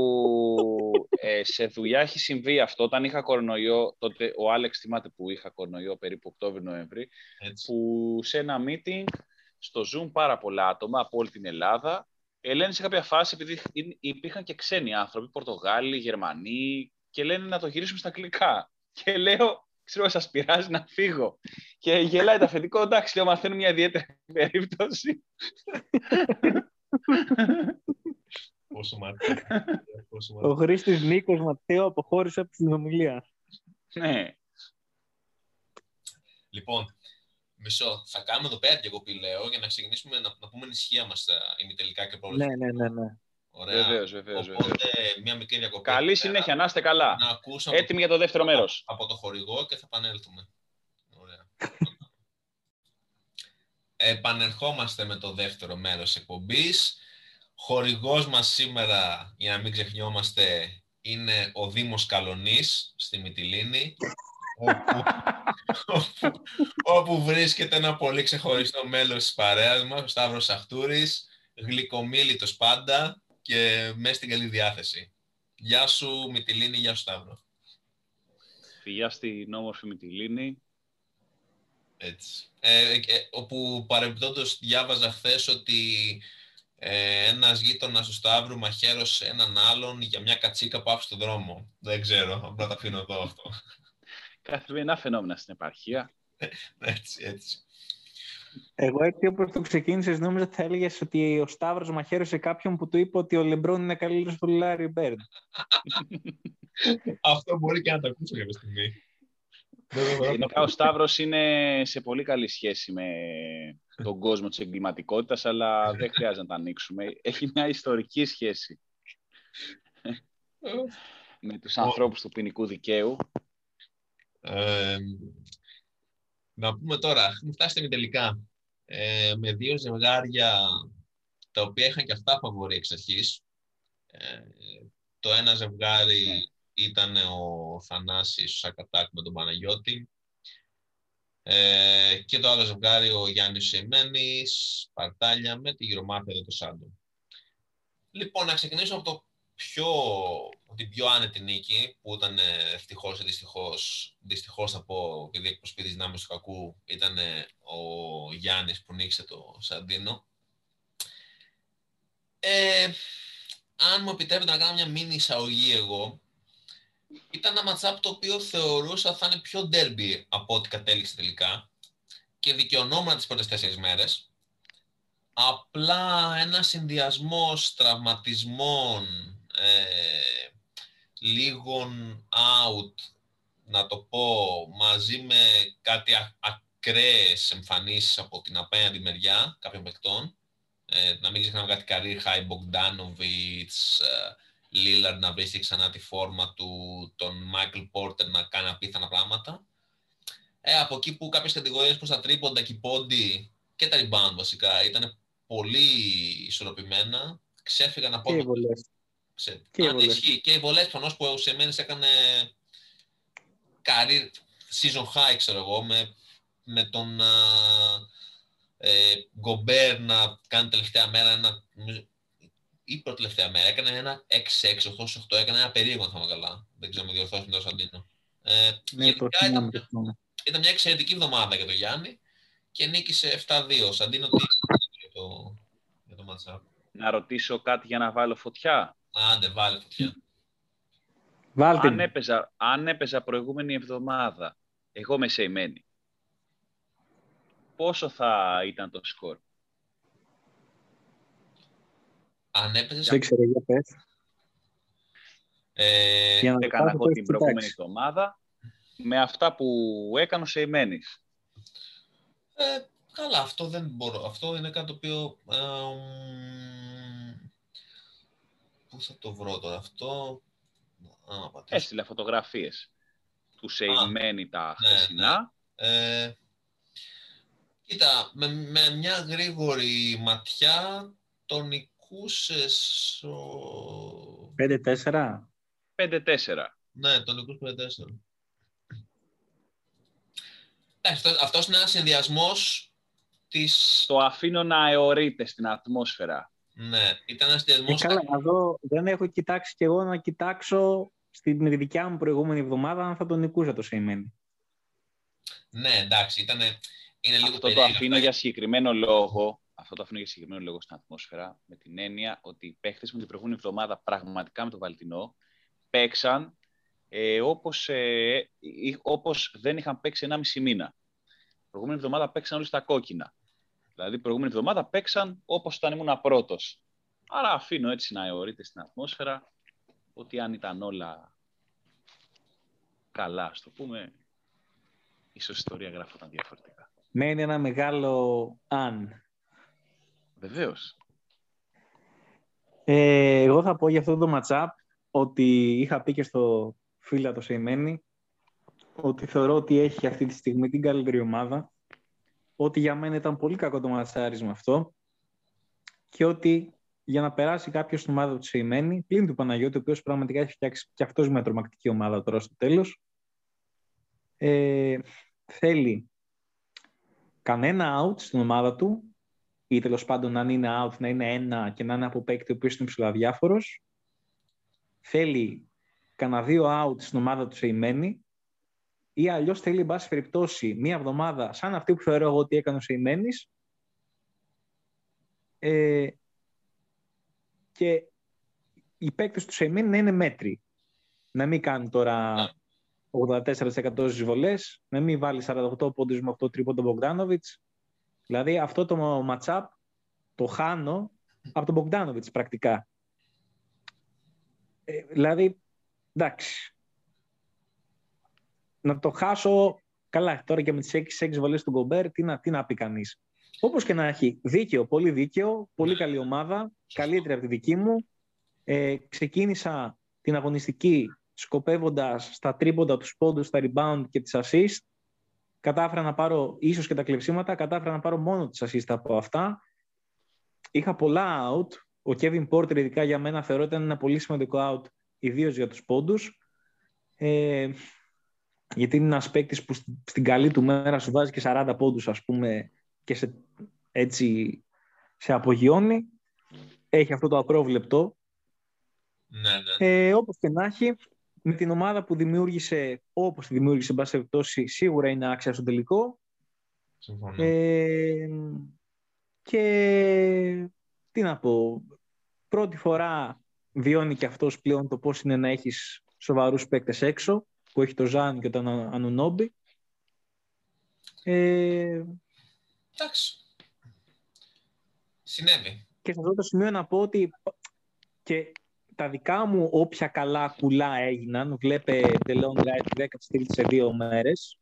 ε, σε δουλειά έχει συμβεί αυτό. Όταν είχα κορονοϊό, τότε ο Άλεξ θυμάται που είχα κορονοϊό περίπου Οκτώβριο-Νοέμβρη, που σε ένα meeting στο Zoom πάρα πολλά άτομα από όλη την Ελλάδα ε, λένε σε κάποια φάση, επειδή υπήρχαν και ξένοι άνθρωποι, Πορτογάλοι, Γερμανοί, και λένε να το γυρίσουμε στα αγγλικά. Και λέω, ξέρω, σας πειράζει να φύγω. Και γελάει το αφεντικό, εντάξει, λέω, μαθαίνω μια ιδιαίτερη περίπτωση. Πόσο Ο Χρήστης Νίκος Ματέο αποχώρησε από την ομιλία. Ναι. Λοιπόν, μισό. Θα κάνουμε εδώ πέρα διακοπή, λέω, για να ξεκινήσουμε να, να πούμε ενισχύα μας ημιτελικά και πρόλογα. Ναι, ναι, ναι, ναι. Ωραία. Βεβαίως, βεβαίως, Οπότε, μια μικρή διακοπή. Καλή συνέχεια, να είστε καλά. Να ακούσαμε Έτοιμοι για το δεύτερο μέρος. Από το χορηγό και θα επανέλθουμε. Ωραία. Επανερχόμαστε με το δεύτερο μέρος εκπομπής. Χορηγός μας σήμερα, για να μην ξεχνιόμαστε, είναι ο Δήμος Καλονής στη Μυτιλίνη, όπου, όπου, όπου, βρίσκεται ένα πολύ ξεχωριστό μέλος της παρέας μας, ο Σταύρος Αχτούρης, γλυκομίλητος πάντα και μέσα στην καλή διάθεση. Γεια σου Μυτιλίνη, γεια σου Σταύρο. Φιλιά στην όμορφη Μυτιλίνη. Έτσι. Ε, ε, όπου παρεμπιπτόντως διάβαζα χθες ότι ε, ένας γείτονας του Σταύρου μαχαίρωσε έναν άλλον για μια κατσίκα που άφησε στον δρόμο. Δεν ξέρω, απλά τα αφήνω εδώ αυτό. Καθημερινά φαινόμενα στην επαρχία. έτσι, έτσι. Εγώ έτσι όπως το ξεκίνησες, νόμιζα ότι θα έλεγες ότι ο Σταύρος μαχαίρωσε κάποιον που του είπε ότι ο Λεμπρόν είναι καλύτερος από τον Λάρι Μπέρν. Αυτό μπορεί και να το ακούσω κάποια στιγμή. Γενικά ο Σταύρος είναι σε πολύ καλή σχέση με τον κόσμο της εγκληματικότητας, αλλά δεν χρειάζεται να τα ανοίξουμε. Έχει μια ιστορική σχέση με τους ανθρώπους του ποινικού δικαίου. Να πούμε τώρα, έχουμε φτάσει με τελικά ε, με δύο ζευγάρια τα οποία είχαν και αυτά φαβορή εξ αρχής. Ε, το ένα ζευγάρι ναι. ήταν ο Θανάσης ο Σακατάκ με τον Παναγιώτη ε, και το άλλο ζευγάρι ο Γιάννης Σεμένης, Παρτάλια με τη Γυρομάθεια και το Σάντο. Λοιπόν, να ξεκινήσω από το πιο την πιο άνετη νίκη, που ήταν ευτυχώς ή δυστυχώς, δυστυχώς θα πω, επειδή εκπροσωπεί τις δυνάμεις του κακού, ήταν ο Γιάννης που νίξε το Σαντίνο. Ε, αν μου επιτρέπετε να κάνω μια μίνι εισαγωγή εγώ, ήταν ένα ματσάπ το οποίο θεωρούσα θα είναι πιο ντέρμπι από ό,τι κατέληξε τελικά και δικαιωνόμουν τις πρώτες τέσσερις μέρες. Απλά ένα συνδυασμός τραυματισμών, ε, λίγων out, να το πω, μαζί με κάτι ακραίες εμφανίσεις από την απέναντι μεριά κάποιων παικτών, ε, να μην ξεχνάμε κάτι καρύ, Χάι Μπογκδάνοβιτς, Λίλαρ να βρίσκει ξανά τη φόρμα του, τον Μάικλ Πόρτερ να κάνει απίθανα πράγματα. Ε, από εκεί που κάποιες κατηγορίες προς τα τρίποντα και οι πόντι και τα rebound βασικά ήταν πολύ ισορροπημένα, ξέφυγαν από... Και οι βολές. Ξέ... Και, οι βολές. και οι βολές προφανώς που ο Σεμένης έκανε career season high, ξέρω εγώ, με, με τον ε, Γκομπέρ να κάνει τελευταία μέρα ένα, ή πρώτη τελευταία μέρα. Έκανε ένα 6-6, 8-8, έκανε ένα περίεργο, αν θα είμαι καλά. Δεν ξέρω με διορθώσεις με τον Σαντίνο. Ε, ναι, ήταν, ήταν, μια εξαιρετική εβδομάδα για τον Γιάννη και νίκησε 7-2. Σαντίνο, τι για το, για το matchup. Να ρωτήσω κάτι για να βάλω φωτιά. Άντε, βάλε φωτιά. Βάλτε. Αν έπαιζα, αν έπαιζα προηγούμενη εβδομάδα, εγώ με σεημένη, πόσο θα ήταν το σκορ; Αν έπαιζες. Δεν ξέρω, για πες. Ε, για να έκανα εγώ την προηγούμενη εβδομάδα με αυτά που έκανα σε Ιμένης. Ε, καλά, αυτό δεν μπορώ. Αυτό είναι κάτι το οποίο... Ε, πού θα το βρω τώρα αυτό... Έστειλε φωτογραφίες του Σεϊμένη τα ναι, χθεσινά. Ναι. Ε, κοίτα, με, με μια γρήγορη ματιά τον νικούσες... Ο... 5-4. 5-4. Ναι, τον νικούς 5-4. Αυτό, αυτός είναι ένας συνδυασμός της... Το αφήνω να αιωρείται στην ατμόσφαιρα. Ναι, ήταν ένας συνδυασμός... Ε, καλά, εδώ δεν έχω κοιτάξει κι εγώ να κοιτάξω στην δικιά μου προηγούμενη εβδομάδα αν θα τον νικούσα το Σεϊμένη. Ναι, εντάξει, ήταν... Είναι λίγο Αυτό το αφήνω για συγκεκριμένο λόγο, αυτό το αφήνω για συγκεκριμένο λόγο στην ατμόσφαιρα, με την έννοια ότι οι παίχτες μου την προηγούμενη εβδομάδα πραγματικά με το Βαλτινό παίξαν ε, όπως, ε, όπως δεν είχαν παίξει 1,5 μήνα. Προηγούμενη εβδομάδα παίξαν όλοι στα κόκκινα. Δηλαδή, προηγούμενη εβδομάδα παίξαν όπως ήταν ήμουν πρώτος. Άρα αφήνω έτσι να αιωρείται στην ατμόσφαιρα ότι αν ήταν όλα καλά, ας το πούμε, ίσως η ιστορία γράφονταν διαφορετικά. Μένει ένα μεγάλο αν. Βεβαίως. Ε, εγώ θα πω για αυτό το matchup ότι είχα πει και στο φίλα το Σεϊμένη ότι θεωρώ ότι έχει αυτή τη στιγμή την καλύτερη ομάδα ότι για μένα ήταν πολύ κακό το ματσάρισμα αυτό και ότι για να περάσει κάποιος στην ομάδα του Σεϊμένη, πλην του Παναγιώτη, ο οποίος πραγματικά έχει φτιάξει και αυτός μια τρομακτική ομάδα τώρα στο τέλος, ε, θέλει κανένα out στην ομάδα του, ή τέλος πάντων αν είναι out να είναι ένα και να είναι από παίκτη ο οποίος είναι ψηλά διάφορο. Θέλει κανένα δύο out στην ομάδα του Σεϊμένη ή αλλιώς θέλει, εν πάση περιπτώσει, μία εβδομάδα σαν αυτή που θεωρώ εγώ ότι έκανε ο Σεϊμένης. Ε, και οι παίκτες του Σεϊμένη να είναι μέτροι. Να μην κάνει τώρα 84% στις βολές, να μην βάλει 48 πόντους με 8 τρίποντο Μπογκδάνοβιτς. Δηλαδή αυτό το matchup το χάνω από τον Μπογκδάνοβιτς πρακτικά. Ε, δηλαδή, εντάξει. Να το χάσω, καλά, τώρα και με τις 6-6 βολές του Γκομπέρ, τι να, τι να πει κανείς. Όπως και να έχει, δίκαιο, πολύ δίκαιο, πολύ καλή ομάδα, καλύτερη από τη δική μου. Ε, ξεκίνησα την αγωνιστική σκοπεύοντας στα τρίποντα, τους πόντους, στα rebound και τις assist. Κατάφερα να πάρω ίσως και τα κλεψίματα, κατάφερα να πάρω μόνο τις assist από αυτά. Είχα πολλά out. Ο Kevin Porter ειδικά για μένα θεωρώ ήταν ένα πολύ σημαντικό out, ιδίως για τους πόντους. Ε, γιατί είναι ένας παίκτης που στην καλή του μέρα σου βάζει και 40 πόντους ας πούμε και σε, έτσι σε απογειώνει. Έχει αυτό το απρόβλεπτο Ναι, ναι. Ε, όπως και να έχει, με την ομάδα που δημιούργησε, όπως τη δημιούργησε, εν πάση περιπτώσει, σίγουρα είναι άξια στο τελικό. Συμφωνώ. Ε, και τι να πω, πρώτη φορά βιώνει και αυτός πλέον το πώς είναι να έχεις σοβαρούς παίκτες έξω, που έχει το Ζαν και τον Ανουνόμπι. Ε, Εντάξει. Συνέβη. και σε αυτό το σημείο να πω ότι και τα δικά μου όποια καλά κουλά έγιναν, βλέπε The Long Ride 10 στυλ σε δύο μέρες,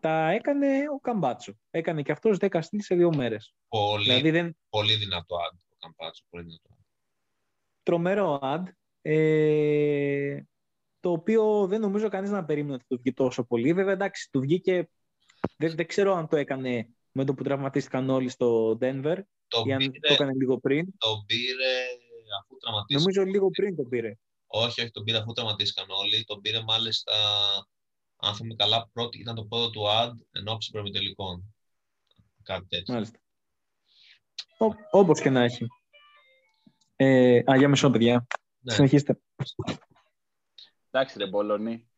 τα έκανε ο Καμπάτσο. Έκανε και αυτός 10 στυλ σε δύο μέρες. Πολύ, Δηλαδή δεν, πολύ δυνατό ad ο Καμπάτσο. Πολύ δυνατό. τρομερό ad, ε, το οποίο δεν νομίζω κανείς να περίμενε ότι του βγει τόσο πολύ. Βέβαια, εντάξει, του βγήκε, δεν, δεν ξέρω αν το έκανε με το που τραυματίστηκαν όλοι στο Denver Το ή αν πήρε, το έκανε λίγο πριν. το πήρε αφού τραυματίστηκαν. Νομίζω λίγο πριν το πήρε. Όχι, όχι, τον πήρε αφού τραυματίστηκαν όλοι. Τον πήρε μάλιστα, αν θυμάμαι καλά, πρώτη, ήταν το πρώτο του ad εν ώψη προημιτελικών. Κάτι τέτοιο. Μάλιστα. Ό, όπως και να έχει. Ε, α, για μισό, παιδιά. Ναι, Συνεχίστε. Εντάξει, ρε Μπολόνι.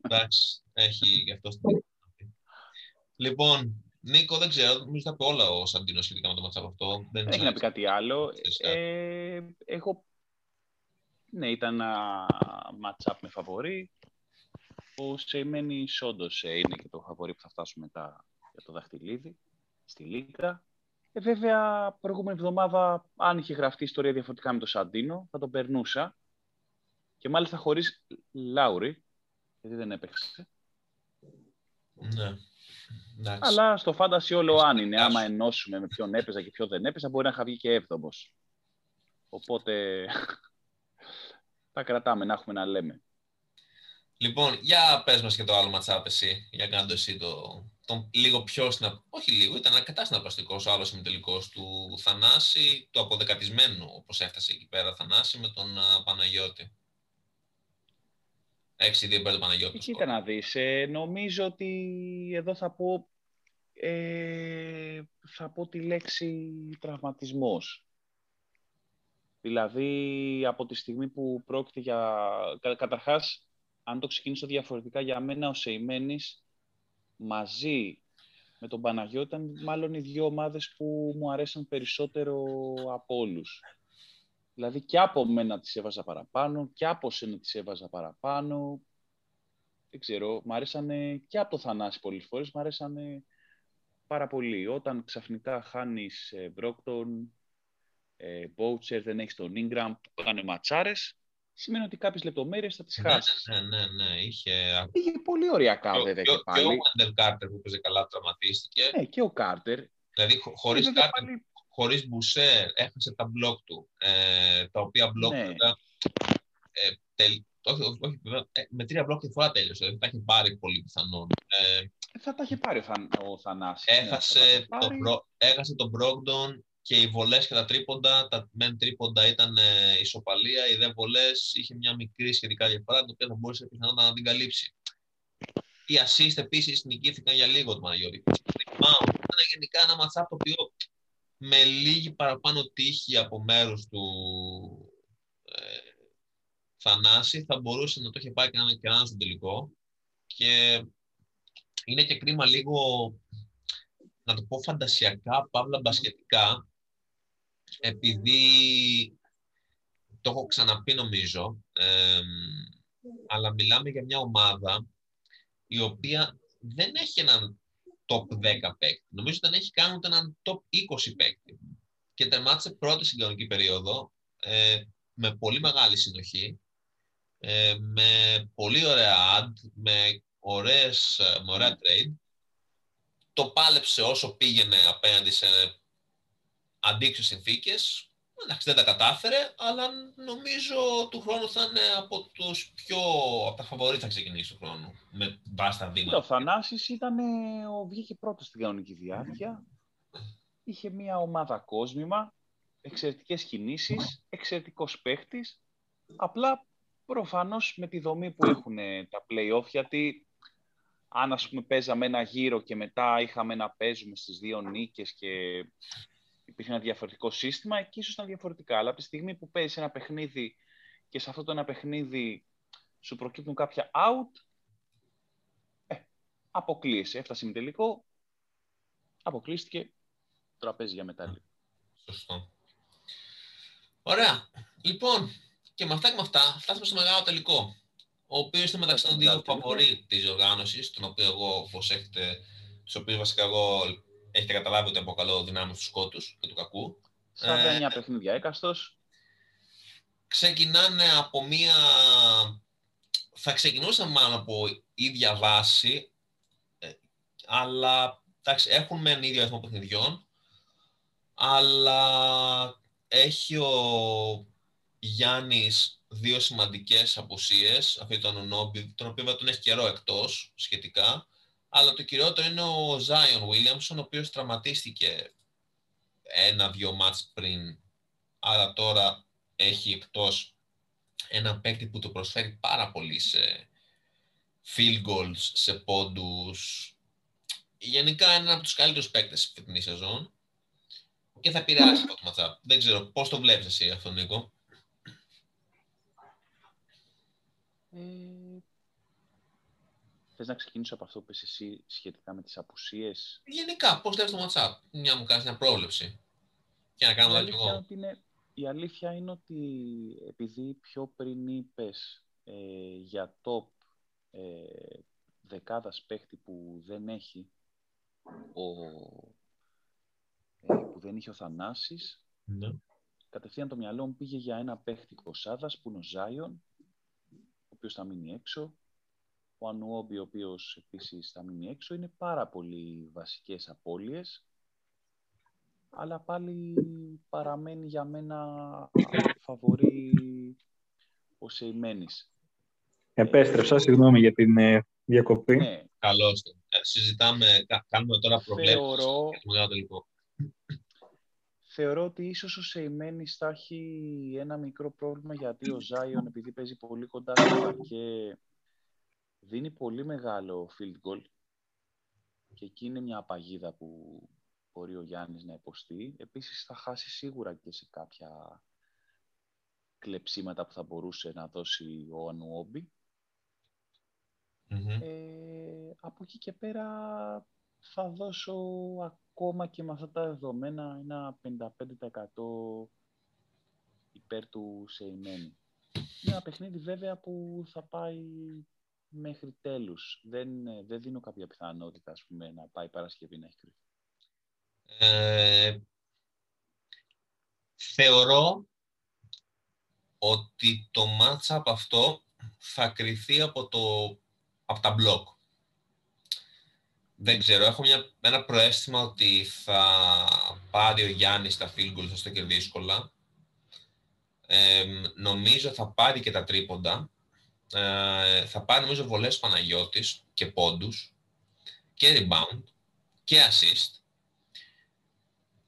εντάξει, έχει γι' αυτό στην Λοιπόν, Νίκο, δεν ξέρω, νομίζω τα είπε όλα ο Σαντίνο σχετικά με το μάτσο αυτό. Δεν Δεν έχει να πει κάτι άλλο. Θες Ε, έχω... Ναι, ήταν ένα match-up με φαβορή. Ο Σεϊμένης όντως ε, είναι και το φαβορή που θα φτάσουμε μετά για το δαχτυλίδι στη Λίγκα. Ε, βέβαια, προηγούμενη εβδομάδα, αν είχε γραφτεί ιστορία διαφορετικά με τον Σαντίνο, θα τον περνούσα. Και μάλιστα χωρίς Λάουρι, γιατί δεν έπαιξε. Ναι. Εντάξει. Αλλά στο φάντασι όλο αν είναι. Άσου. Άμα ενώσουμε με ποιον έπαιζα και ποιον δεν έπαιζα, μπορεί να είχα βγει και έβδομος. Οπότε τα κρατάμε, να έχουμε να λέμε. Λοιπόν, για πες μας και το άλλο ματσάπ εσύ, για κάνε το εσύ το, τον λίγο πιο συνα... όχι λίγο, ήταν αρκετά συναρπαστικός ο άλλος ημιτελικός του Θανάση, του αποδεκατισμένου, όπως έφτασε εκεί πέρα Θανάση, με τον α, Παναγιώτη. 6-2 υπέρ του Παναγιώτη. το Κοίτα να δεις, ε, νομίζω ότι εδώ θα πω, ε, θα πω τη λέξη τραυματισμός. Δηλαδή, από τη στιγμή που πρόκειται για... κα- Καταρχάς, αν το ξεκινήσω διαφορετικά, για μένα ο Σεϊμένης μαζί με τον Παναγιώτη ήταν μάλλον οι δύο ομάδες που μου αρέσαν περισσότερο από όλους. Δηλαδή και από μένα τις έβαζα παραπάνω και από σένα τις έβαζα παραπάνω. Δεν ξέρω, μ' αρέσανε και από το Θανάση πολλές φορές, μ' αρέσανε πάρα πολύ. Όταν ξαφνικά χάνεις ε, Μπρόκτον, ε, Μπότσερ, δεν έχεις τον Ingram που έκανε ματσάρες, σημαίνει ότι κάποιες λεπτομέρειες θα τις Ναι, χάσεις. ναι, ναι, ναι, είχε... Πήγε πολύ ωριακά Και, βέβαια και, και και ο πάλι. Wendell Κάρτερ που παίζει καλά τραυματίστηκε. Ναι, και ο Κάρτερ. Δηλαδή, χω- χωρίς Βέβαια, Κάρτερ πάλι- χωρίς Μπουσέρ έχασε τα μπλοκ του, ε, τα οποία μπλοκ Ναι. βέβαια, ε, τελ- όχι, όχι, όχι, βέβαια, ε, με τρία μπλοκ τη φορά τέλειωσε, δεν τα έχει πάρει πολύ πιθανόν. Ε, Θα τα είχε πάρει ο, Θαν, ο Θανάσης. ναι, θα τα έχασε, είχε το, πάρει. Μπρο- έχασε τον Brogdon και οι βολές και τα τρίποντα, τα μεν τρίποντα ήταν ε, ισοπαλία, οι δε βολές είχε μια μικρή σχετικά διαφορά, το οποίο θα μπορούσε πιθανότατα να την καλύψει. Οι assist επίσης νικήθηκαν για λίγο το Παναγιώτη. Rebound. Ήταν γενικά ένα ματσάπ το οποίο με λίγη παραπάνω τύχη από μέρους του ε, Θανάση θα μπορούσε να το είχε πάει και να και να είναι στο τελικό. Και είναι και κρίμα λίγο, να το πω φαντασιακά, παύλα μπασκετικά, επειδή το έχω ξαναπεί νομίζω, εμ, αλλά μιλάμε για μια ομάδα η οποία δεν έχει έναν top 10 παίκτη. Νομίζω ότι δεν έχει καν ούτε έναν top 20 παίκτη. Και τερμάτισε πρώτη στην κανονική περίοδο ε, με πολύ μεγάλη συνοχή, ε, με πολύ ωραία ad, με, ωραίες, ε, με ωραία trade. Το πάλεψε όσο πήγαινε απέναντι σε αντίξιες συνθήκες. Εντάξει, δεν τα κατάφερε, αλλά νομίζω του χρόνου θα είναι από τους πιο... από τα φαβορή θα ξεκινήσει του χρόνου, με βάση τα Κοίτα, βήματα. Ο Θανάσης ήταν, ε, ο, βγήκε πρώτος στην κανονική διάρκεια. Είχε μια ομάδα κόσμημα, εξαιρετικές κινήσεις, εξαιρετικός παίχτης. Απλά προφανώς με τη δομή που έχουν ε, τα play-off, γιατί αν ας πούμε παίζαμε ένα γύρο και μετά είχαμε να παίζουμε στις δύο νίκες και υπήρχε ένα διαφορετικό σύστημα και ίσως ήταν διαφορετικά. Αλλά από τη στιγμή που παίζει ένα παιχνίδι και σε αυτό το ένα παιχνίδι σου προκύπτουν κάποια out, ε, αποκλείεσαι. Έφτασε με τελικό, αποκλείστηκε, τραπέζι για μετά. Σωστό. Ωραία. Λοιπόν, και με αυτά και με αυτά φτάσαμε στο μεγάλο τελικό. Ο οποίος είναι μεταξύ των δύο φαβορή της οργάνωση, τον οποίο εγώ, όπως έχετε, τους οποίους βασικά εγώ έχετε καταλάβει ότι αποκαλώ δυνάμει του σκότου και του κακού. Σαν ε, μια παιχνίδια έκαστος. Ξεκινάνε από μία. Θα ξεκινούσαν μάλλον από ίδια βάση, ε, αλλά εντάξει, έχουν μεν ίδιο αριθμό παιχνιδιών, αλλά έχει ο Γιάννης δύο σημαντικές απουσίες, αυτή τον Ονόμπι, τον οποίο τον έχει καιρό εκτός σχετικά, αλλά το κυριότερο είναι ο Ζάιον Βίλιαμσον, ο οποίος τραυματίστηκε ένα-δυο μάτς πριν, άρα τώρα έχει εκτός ένα παίκτη που το προσφέρει πάρα πολύ σε field goals, σε πόντους. Γενικά είναι ένα από τους καλύτερους παίκτες στη φετινή σεζόν και θα επηρεάσει αυτό το ματσάπ. Δεν ξέρω, πώς το βλέπεις εσύ αυτό, Νίκο; Ε, θες να ξεκινήσω από αυτό που είπες εσύ σχετικά με τις απουσίες; Γενικά, πώς βλέπεις το ματσάπ. Μια μου κάνεις μια πρόβλεψη. Και να κάνω κι εγώ. η αλήθεια είναι ότι επειδή πιο πριν είπες ε, για top ε, δεκάδας παίχτη που δεν έχει ο, ε, που δεν είχε ο Θανάσης, ναι. κατευθείαν το μυαλό μου πήγε για ένα παίχτη κοσάδας που είναι ο Ζάιον, ο οποίος θα μείνει έξω. Ο Ανουόμπι, ο οποίος επίσης θα μείνει έξω. Είναι πάρα πολύ βασικές απώλειες. Αλλά πάλι παραμένει για μένα φαβορή ο Σεϊμένης. Επέστρεψα, συγγνώμη για την ε, διακοπή. Ναι. Καλώς. Ε, συζητάμε, κάνουμε τώρα προβλέψεις Θεωρώ... για το θεωρώ ότι ίσως ο Σεϊμένης θα έχει ένα μικρό πρόβλημα γιατί ο Ζάιον επειδή παίζει πολύ κοντά στο και δίνει πολύ μεγάλο field goal και εκεί είναι μια απαγίδα που μπορεί ο Γιάννης να υποστεί. Επίσης θα χάσει σίγουρα και σε κάποια κλεψίματα που θα μπορούσε να δώσει ο ανουομπι Ε, από εκεί και πέρα θα δώσω ακόμα και με αυτά τα δεδομένα ένα 55% υπέρ του Σεϊμένη. Είναι ένα παιχνίδι βέβαια που θα πάει μέχρι τέλους. Δεν, δεν δίνω κάποια πιθανότητα ας πούμε, να πάει Παρασκευή να έχει κρυφθεί. Ε, θεωρώ ότι το μάτσα από αυτό θα κρυθεί από, το, από τα μπλοκ. Δεν ξέρω, έχω μια, ένα προέστημα ότι θα πάρει ο Γιάννης τα field goals στο και δύσκολα. Ε, νομίζω θα πάρει και τα τρίποντα. Ε, θα πάρει νομίζω βολές Παναγιώτης και πόντους και rebound και assist.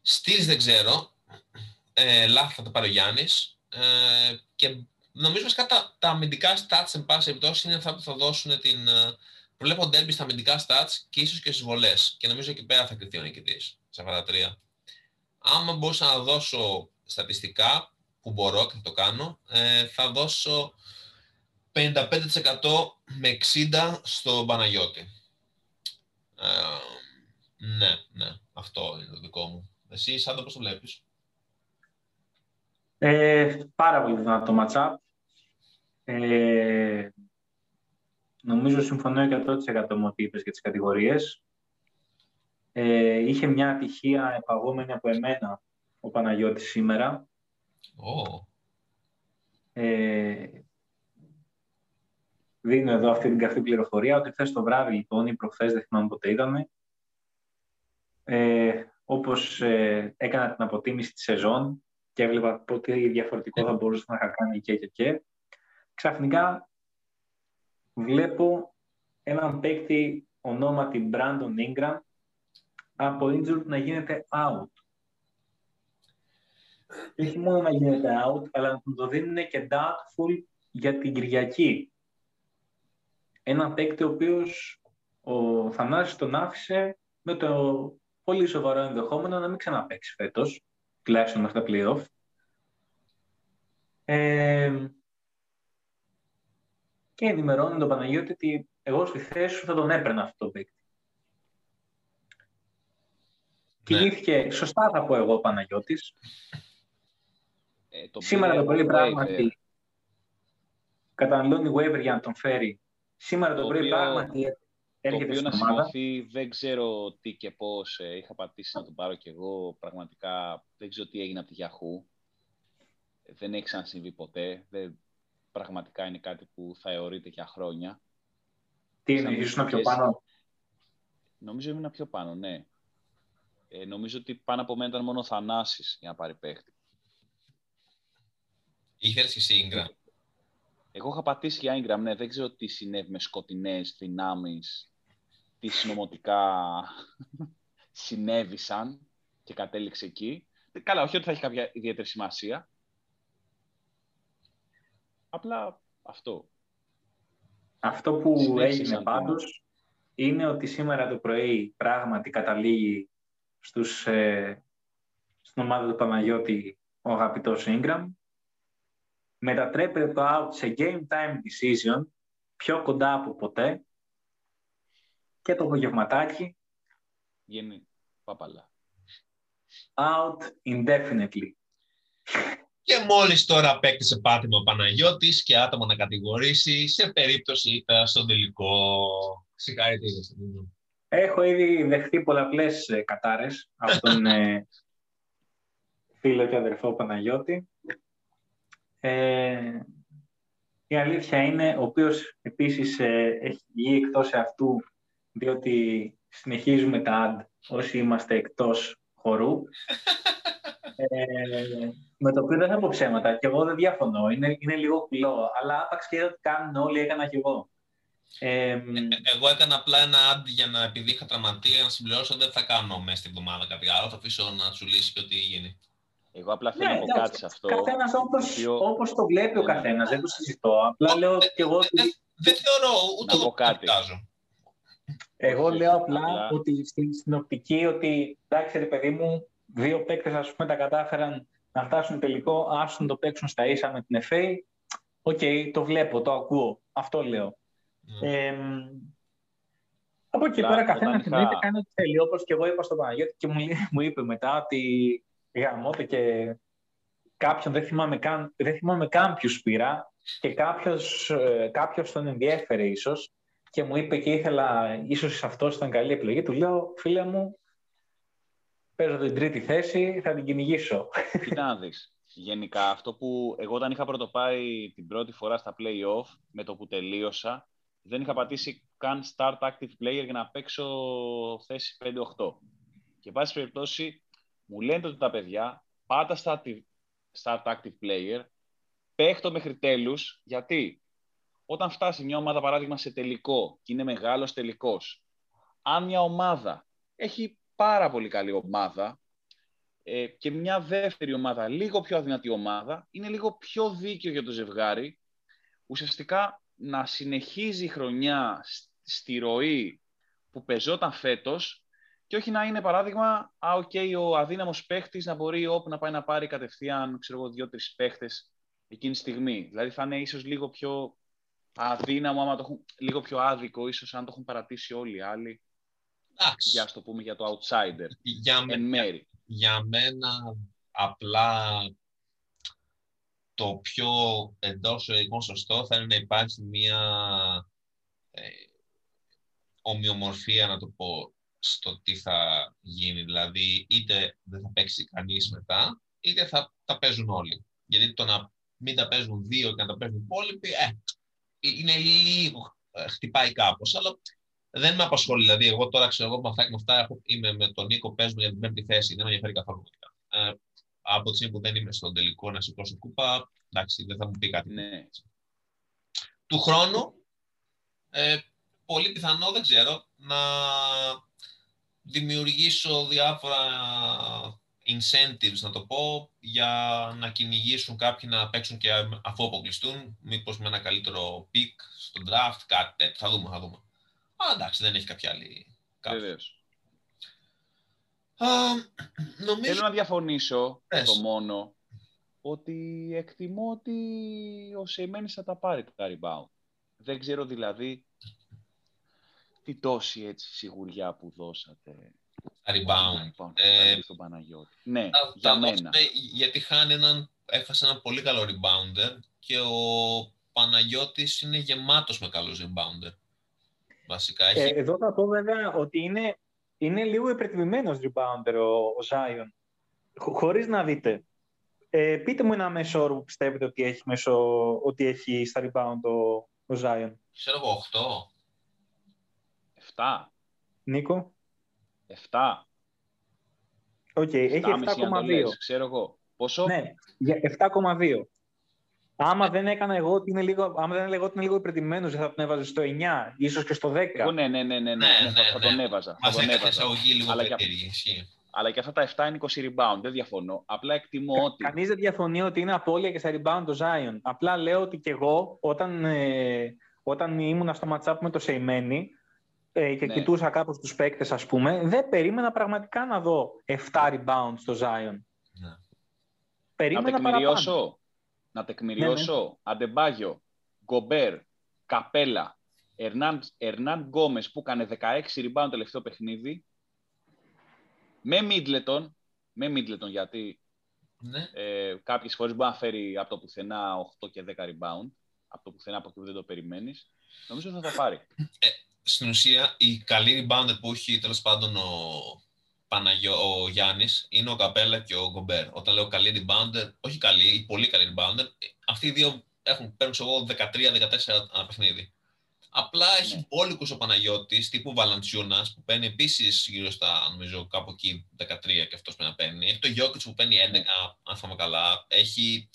Στυλς δεν ξέρω. Ε, λάθη θα το πάρει ο Γιάννης. Ε, και νομίζω ότι τα, τα αμυντικά stats εν πάση περιπτώσει είναι αυτά που θα δώσουν την, ε, Βλέπω ντέρμπι στα αμυντικά stats και ίσως και στις βολές. Και νομίζω εκεί πέρα θα κρυφτεί ο νικητής, σε αυτά τα τρία. Άμα μπορούσα να δώσω στατιστικά, που μπορώ και θα το κάνω, ε, θα δώσω 55% με 60% στο Παναγιώτη. Ε, ναι, ναι, αυτό είναι το δικό μου. Εσύ, Σάντα, πώς το βλέπεις; Ε, πάρα πολύ δυνατό το matchup. Ε, Νομίζω συμφωνώ 100% με ό,τι είπες για τις κατηγορίες. Ε, είχε μια ατυχία επαγόμενη από εμένα ο Παναγιώτης σήμερα. Oh. Ε, δίνω εδώ αυτή την καυτή πληροφορία ότι χθες το βράδυ λοιπόν ή προχθές δεν θυμάμαι πότε είδαμε ε, όπως ε, έκανα την αποτίμηση της σεζόν και έβλεπα πότε διαφορετικό θα μπορούσε να είχα κάνει και και και ξαφνικά βλέπω έναν παίκτη ονόματι Brandon Ingram από injured να γίνεται out. Και όχι μόνο να γίνεται out, αλλά να το δίνουν και doubtful για την Κυριακή. Ένα παίκτη ο οποίος ο Θανάσης τον άφησε με το πολύ σοβαρό ενδεχόμενο να μην ξαναπαίξει φέτος. τουλάχιστον μέχρι τα play-off. Ε, και ενημερώνει τον Παναγιώτη ότι εγώ στη θέση σου θα τον έπαιρνα αυτό το παίκτη. Ναι. Κινήθηκε, σωστά θα πω εγώ ο Παναγιώτης. Ε, το Σήμερα το πρωί πράγματι καταναλώνει waiver για να τον φέρει. Σήμερα το, πρωί πράγματι έρχεται στην ομάδα. δεν ξέρω τι και πώς. Ε, είχα πατήσει να τον πάρω κι εγώ. Πραγματικά δεν ξέρω τι έγινε από τη Yahoo. Δεν έχει ξανασυμβεί ποτέ. Δεν, πραγματικά είναι κάτι που θα αιωρείται για χρόνια. Τι είναι, ήσουν πιο πάνω; Νομίζω ήμουν πιο πάνω, ναι. Ε, νομίζω ότι πάνω από μένα ήταν μόνο ο Θανάσης για να πάρει παίχτη. Είχες εσύ Ingram. Εγώ είχα πατήσει για Ingram, ναι. Δεν ξέρω τι συνέβη με σκοτεινές δυνάμεις, τι συνωμοτικά συνέβησαν και κατέληξε εκεί. Καλά, όχι ότι θα έχει κάποια ιδιαίτερη σημασία. Απλά αυτό. Αυτό που έγινε πάντως είναι ότι σήμερα το πρωί πράγματι καταλήγει στους, ε, στην ομάδα του Παναγιώτη ο αγαπητός Ingram. Μετατρέπεται το out σε game time decision πιο κοντά από ποτέ και το απογευματάκι Γίνει παπαλά. Out indefinitely. Και μόλις τώρα απέκτησε πάτημα ο Παναγιώτης και άτομο να κατηγορήσει σε περίπτωση ήταν στον τελικό. Συγχαρητήρια στον Έχω ήδη δεχτεί πολλαπλές ε, κατάρες από τον ε, φίλο και αδερφό Παναγιώτη. Ε, η αλήθεια είναι, ο οποίος επίσης ε, έχει βγει εκτός αυτού, διότι συνεχίζουμε τα ad όσοι είμαστε εκτός χορού. Ε, με το οποίο δεν θα πω ψέματα και εγώ δεν διαφωνώ. Είναι, είναι λίγο κουλό. Αλλά άπαξ και ότι κάνουν όλοι, έκανα κι εγώ. Ε, εγώ έκανα απλά ένα ad για να επειδή είχα τραυματία να συμπληρώσω δεν θα κάνω μέσα στην εβδομάδα κάτι άλλο. Θα αφήσω να σου λύσει και ό,τι γίνει. Εγώ απλά θέλω ναι, να πω κάτι σε αυτό. Καθένας όπω όπως το βλέπει ο ναι. καθένας, δεν το συζητώ. Απλά λέω κι εγώ ότι. Δεν θεωρώ ούτε εγώ κάτι. Εγώ λέω απλά ότι στην, οπτική ότι εντάξει, ρε παιδί μου, δύο παίκτες ας πούμε τα κατάφεραν να φτάσουν τελικό, άσουν το παίξουν στα ίσα με την FA. OK, okay, το βλέπω, το ακούω. Αυτό λέω. Ε, από εκεί πέρα καθένας είχα... κάνει ό,τι θέλει. Όπως και εγώ είπα στον Παναγιώτη και μου, μου είπε μετά ότι γαμώτε και κάποιον δεν θυμάμαι καν, δεν θυμάμαι καν ποιους πήρα και κάποιος, ε, κάποιος τον ενδιέφερε ίσως και μου είπε και ήθελα, ίσως αυτός ήταν καλή επιλογή. Του λέω, φίλε μου, παίζω την τρίτη θέση, θα την κυνηγήσω. Κοίτα να δεις. Γενικά, αυτό που εγώ όταν είχα πρωτοπάει την πρώτη φορά στα play-off, με το που τελείωσα, δεν είχα πατήσει καν start active player για να παίξω θέση 5-8. Και πάση περιπτώσει, μου λένε ότι τα παιδιά, πάτα στα start active player, παίχτω μέχρι τέλους, γιατί; Όταν φτάσει μια ομάδα, παράδειγμα, σε τελικό και είναι μεγάλος τελικός, αν μια ομάδα έχει πάρα πολύ καλή ομάδα ε, και μια δεύτερη ομάδα, λίγο πιο αδυνατή ομάδα, είναι λίγο πιο δίκαιο για το ζευγάρι, ουσιαστικά να συνεχίζει η χρονιά στη ροή που πεζόταν φέτος και όχι να είναι παράδειγμα, α, okay, ο αδύναμος παίχτης να μπορεί όπου να πάει να πάρει κατευθείαν, ξέρω εγώ, δύο-τρεις παίχτες εκείνη τη στιγμή. Δηλαδή θα είναι ίσως λίγο πιο αδύναμο, άμα το έχουν, λίγο πιο άδικο, ίσως αν το έχουν παρατήσει όλοι οι άλλοι. Εντάξει. Για το πούμε για το outsider. Για, εν μέρη. για μένα απλά το πιο εντός εγωγικών σωστό θα είναι να υπάρξει μια ε, ομοιομορφία, να το πω, στο τι θα γίνει. Δηλαδή, είτε δεν θα παίξει κανείς μετά, είτε θα τα παίζουν όλοι. Γιατί το να μην τα παίζουν δύο και να τα παίζουν οι υπόλοιποι, ε, είναι λίγο, ε, χτυπάει κάπως. Αλλά δεν με απασχολεί. Δηλαδή, εγώ τώρα ξέρω εγώ με αυτά και με αυτά είμαι με τον Νίκο, παίζουμε για την πέμπτη θέση. Δεν με ενδιαφέρει καθόλου. Ε, από τη στιγμή που δεν είμαι στον τελικό να σηκώσω κούπα, εντάξει, δεν θα μου πει κάτι. Ναι. Του χρόνου, ε, πολύ πιθανό, δεν ξέρω, να δημιουργήσω διάφορα incentives, να το πω, για να κυνηγήσουν κάποιοι να παίξουν και αφού αποκλειστούν, μήπως με ένα καλύτερο pick στο draft, κάτι τέτοιο. Θα δούμε, θα δούμε. Α, εντάξει, δεν έχει κάποια άλλη. Βεβαίως. νομίζω... Θέλω να διαφωνήσω Πες. το μόνο ότι εκτιμώ ότι ο Σεϊμένης θα τα πάρει τα rebound. Δεν ξέρω δηλαδή τι τόση έτσι σιγουριά που δώσατε. Τα rebound. Λοιπόν, Ε, στον Παναγιώτη. Ναι, Τα- για τα μένα. δώσουμε γιατί χάνει έναν, έχασε έναν πολύ καλό rebounder και ο Παναγιώτης είναι γεμάτος με καλούς rebounder. Βασικά έχει... Ε, εδώ θα πω βέβαια ότι είναι, είναι λίγο υπερτιμημένος rebounder ο, ο Zion. Χω- χωρίς να δείτε. Ε, πείτε μου ένα μέσο όρο που πιστεύετε ότι έχει, μέσω, ότι έχει στα rebound ο, ο Zion. Ξέρω εγώ, 8. 7. Νίκο. 7. Οκ, έχει 7,5 για να το 7,2. λες, ξέρω εγώ. Πόσο; Ναι, για 7,2. Άμα δεν έκανα εγώ ότι είναι λίγο, άμα δεν έλεγα ότι είναι λίγο υπερτιμημένος, δεν θα τον έβαζε στο 9, ίσως και στο 10. Εγώ ναι, ναι, ναι, ναι, ναι, Ναι, ναι, θα, ναι, θα ναι. τον έβαζα. Θα Μας τον έκανε έβαζα. εισαγωγή λίγο Αλλά και- περίεργη. Ισχύει. Αλλά και αυτά τα 7 είναι 20 rebound, δεν διαφωνώ. Απλά εκτιμώ ότι. Κανείς δεν διαφωνεί ότι είναι απώλεια και στα rebound το Zion. Απλά λέω ότι και εγώ όταν, ε, όταν ήμουνα στο match-up με το Σεϊμένη ε, και Ναι. κοιτούσα κάπως τους παίκτες ας πούμε, δεν περίμενα πραγματικά να δω 7 rebound στο Zion. Ναι. Να Περίμενα παραπάνω. τεκμηριώσω. Να Ναι, τεκμηριώσω. Αντεμπάγιο, Γκομπέρ, Καπέλα, Ερνάν, Ερνάν Γκόμες που έκανε 16 rebound τελευταίο παιχνίδι. Με Μίτλετον, με Μίτλετον γιατί Ναι. ε, κάποιες φορές μπορεί να φέρει από το πουθενά 8 και 10 rebound. Από το πουθενά από εκεί που δεν το περιμένεις. Νομίζω θα τα πάρει. Στην ουσία, η καλή rebounder που έχει τέλος πάντων ο, Παναγιώ, ο Γιάννης είναι ο Καπέλα και ο Γκομπέρ. Όταν λέω καλή rebounder, όχι καλή, η πολύ καλή rebounder, αυτοί οι δύο έχουν, παίρνουν ξέρω εγώ 13-14 ένα παιχνίδι. Απλά έχει Ναι. μπόλικους ο Παναγιώτης, τύπου Βαλαντσιούνας, που παίρνει επίσης γύρω στα, νομίζω, κάπου εκεί 13 και αυτός πρέπει να παίρνει. Έχει τον Γιώκητς που παίρνει 11, αν θυμάμαι καλά. Έχει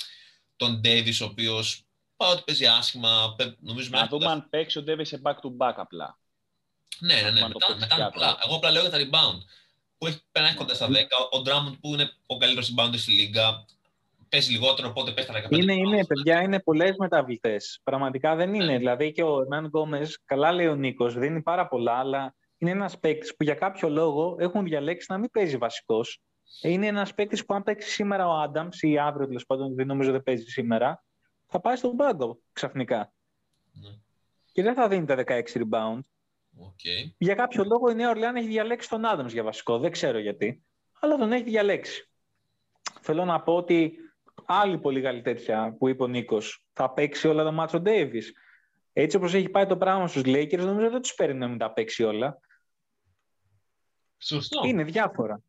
τον Ντέιβις, ο οποίος παρότι παίζει άσχημα, παι- νομίζω Να μέχρι δούμε αν παίξει ο Ντέβις σε back-to-back απλά. ναι, ναι, ναι. Αν το Μετά, παίξει μετά είναι πιάτο. πολλά. Εγώ απλά λέω για τα rebound. Που έχει περνάει κοντά στα 10. Ο Drummond που είναι ο καλύτερος rebounder στη λίγα. Παίζει λιγότερο, οπότε παίζει τα 15. Είναι, είναι, rebounds. παιδιά, είναι πολλές μεταβλητές. Πραγματικά δεν είναι. Δηλαδή και ο Ερνάν Γκόμε, καλά λέει ο Νίκος, δίνει πάρα πολλά, αλλά είναι ένας παίκτης που για κάποιο λόγο έχουν διαλέξει να μην παίζει βασικός. Είναι ένας παίκτης που αν παίξει σήμερα ο Άνταμς ή αύριο τέλος πάντων, δεν νομίζω δεν παίζει σήμερα, θα πάει στον πάγκο ξαφνικά. Ναι. Και δεν θα δίνει τα 16 rebound. OK. Για κάποιο λόγο η Νέα Ορλεάν έχει διαλέξει τον Άνταμς για βασικό. Δεν ξέρω γιατί. Αλλά τον έχει διαλέξει. Θέλω να πω ότι άλλη πολύ καλή τέτοια που είπε ο Νίκος θα παίξει όλα τα ματς ο Ντέιβις. Έτσι όπως έχει πάει το πράγμα στους Lakers, νομίζω δεν τους παίρνει να μην τα παίξει όλα. Σωστό. Είναι διάφορα.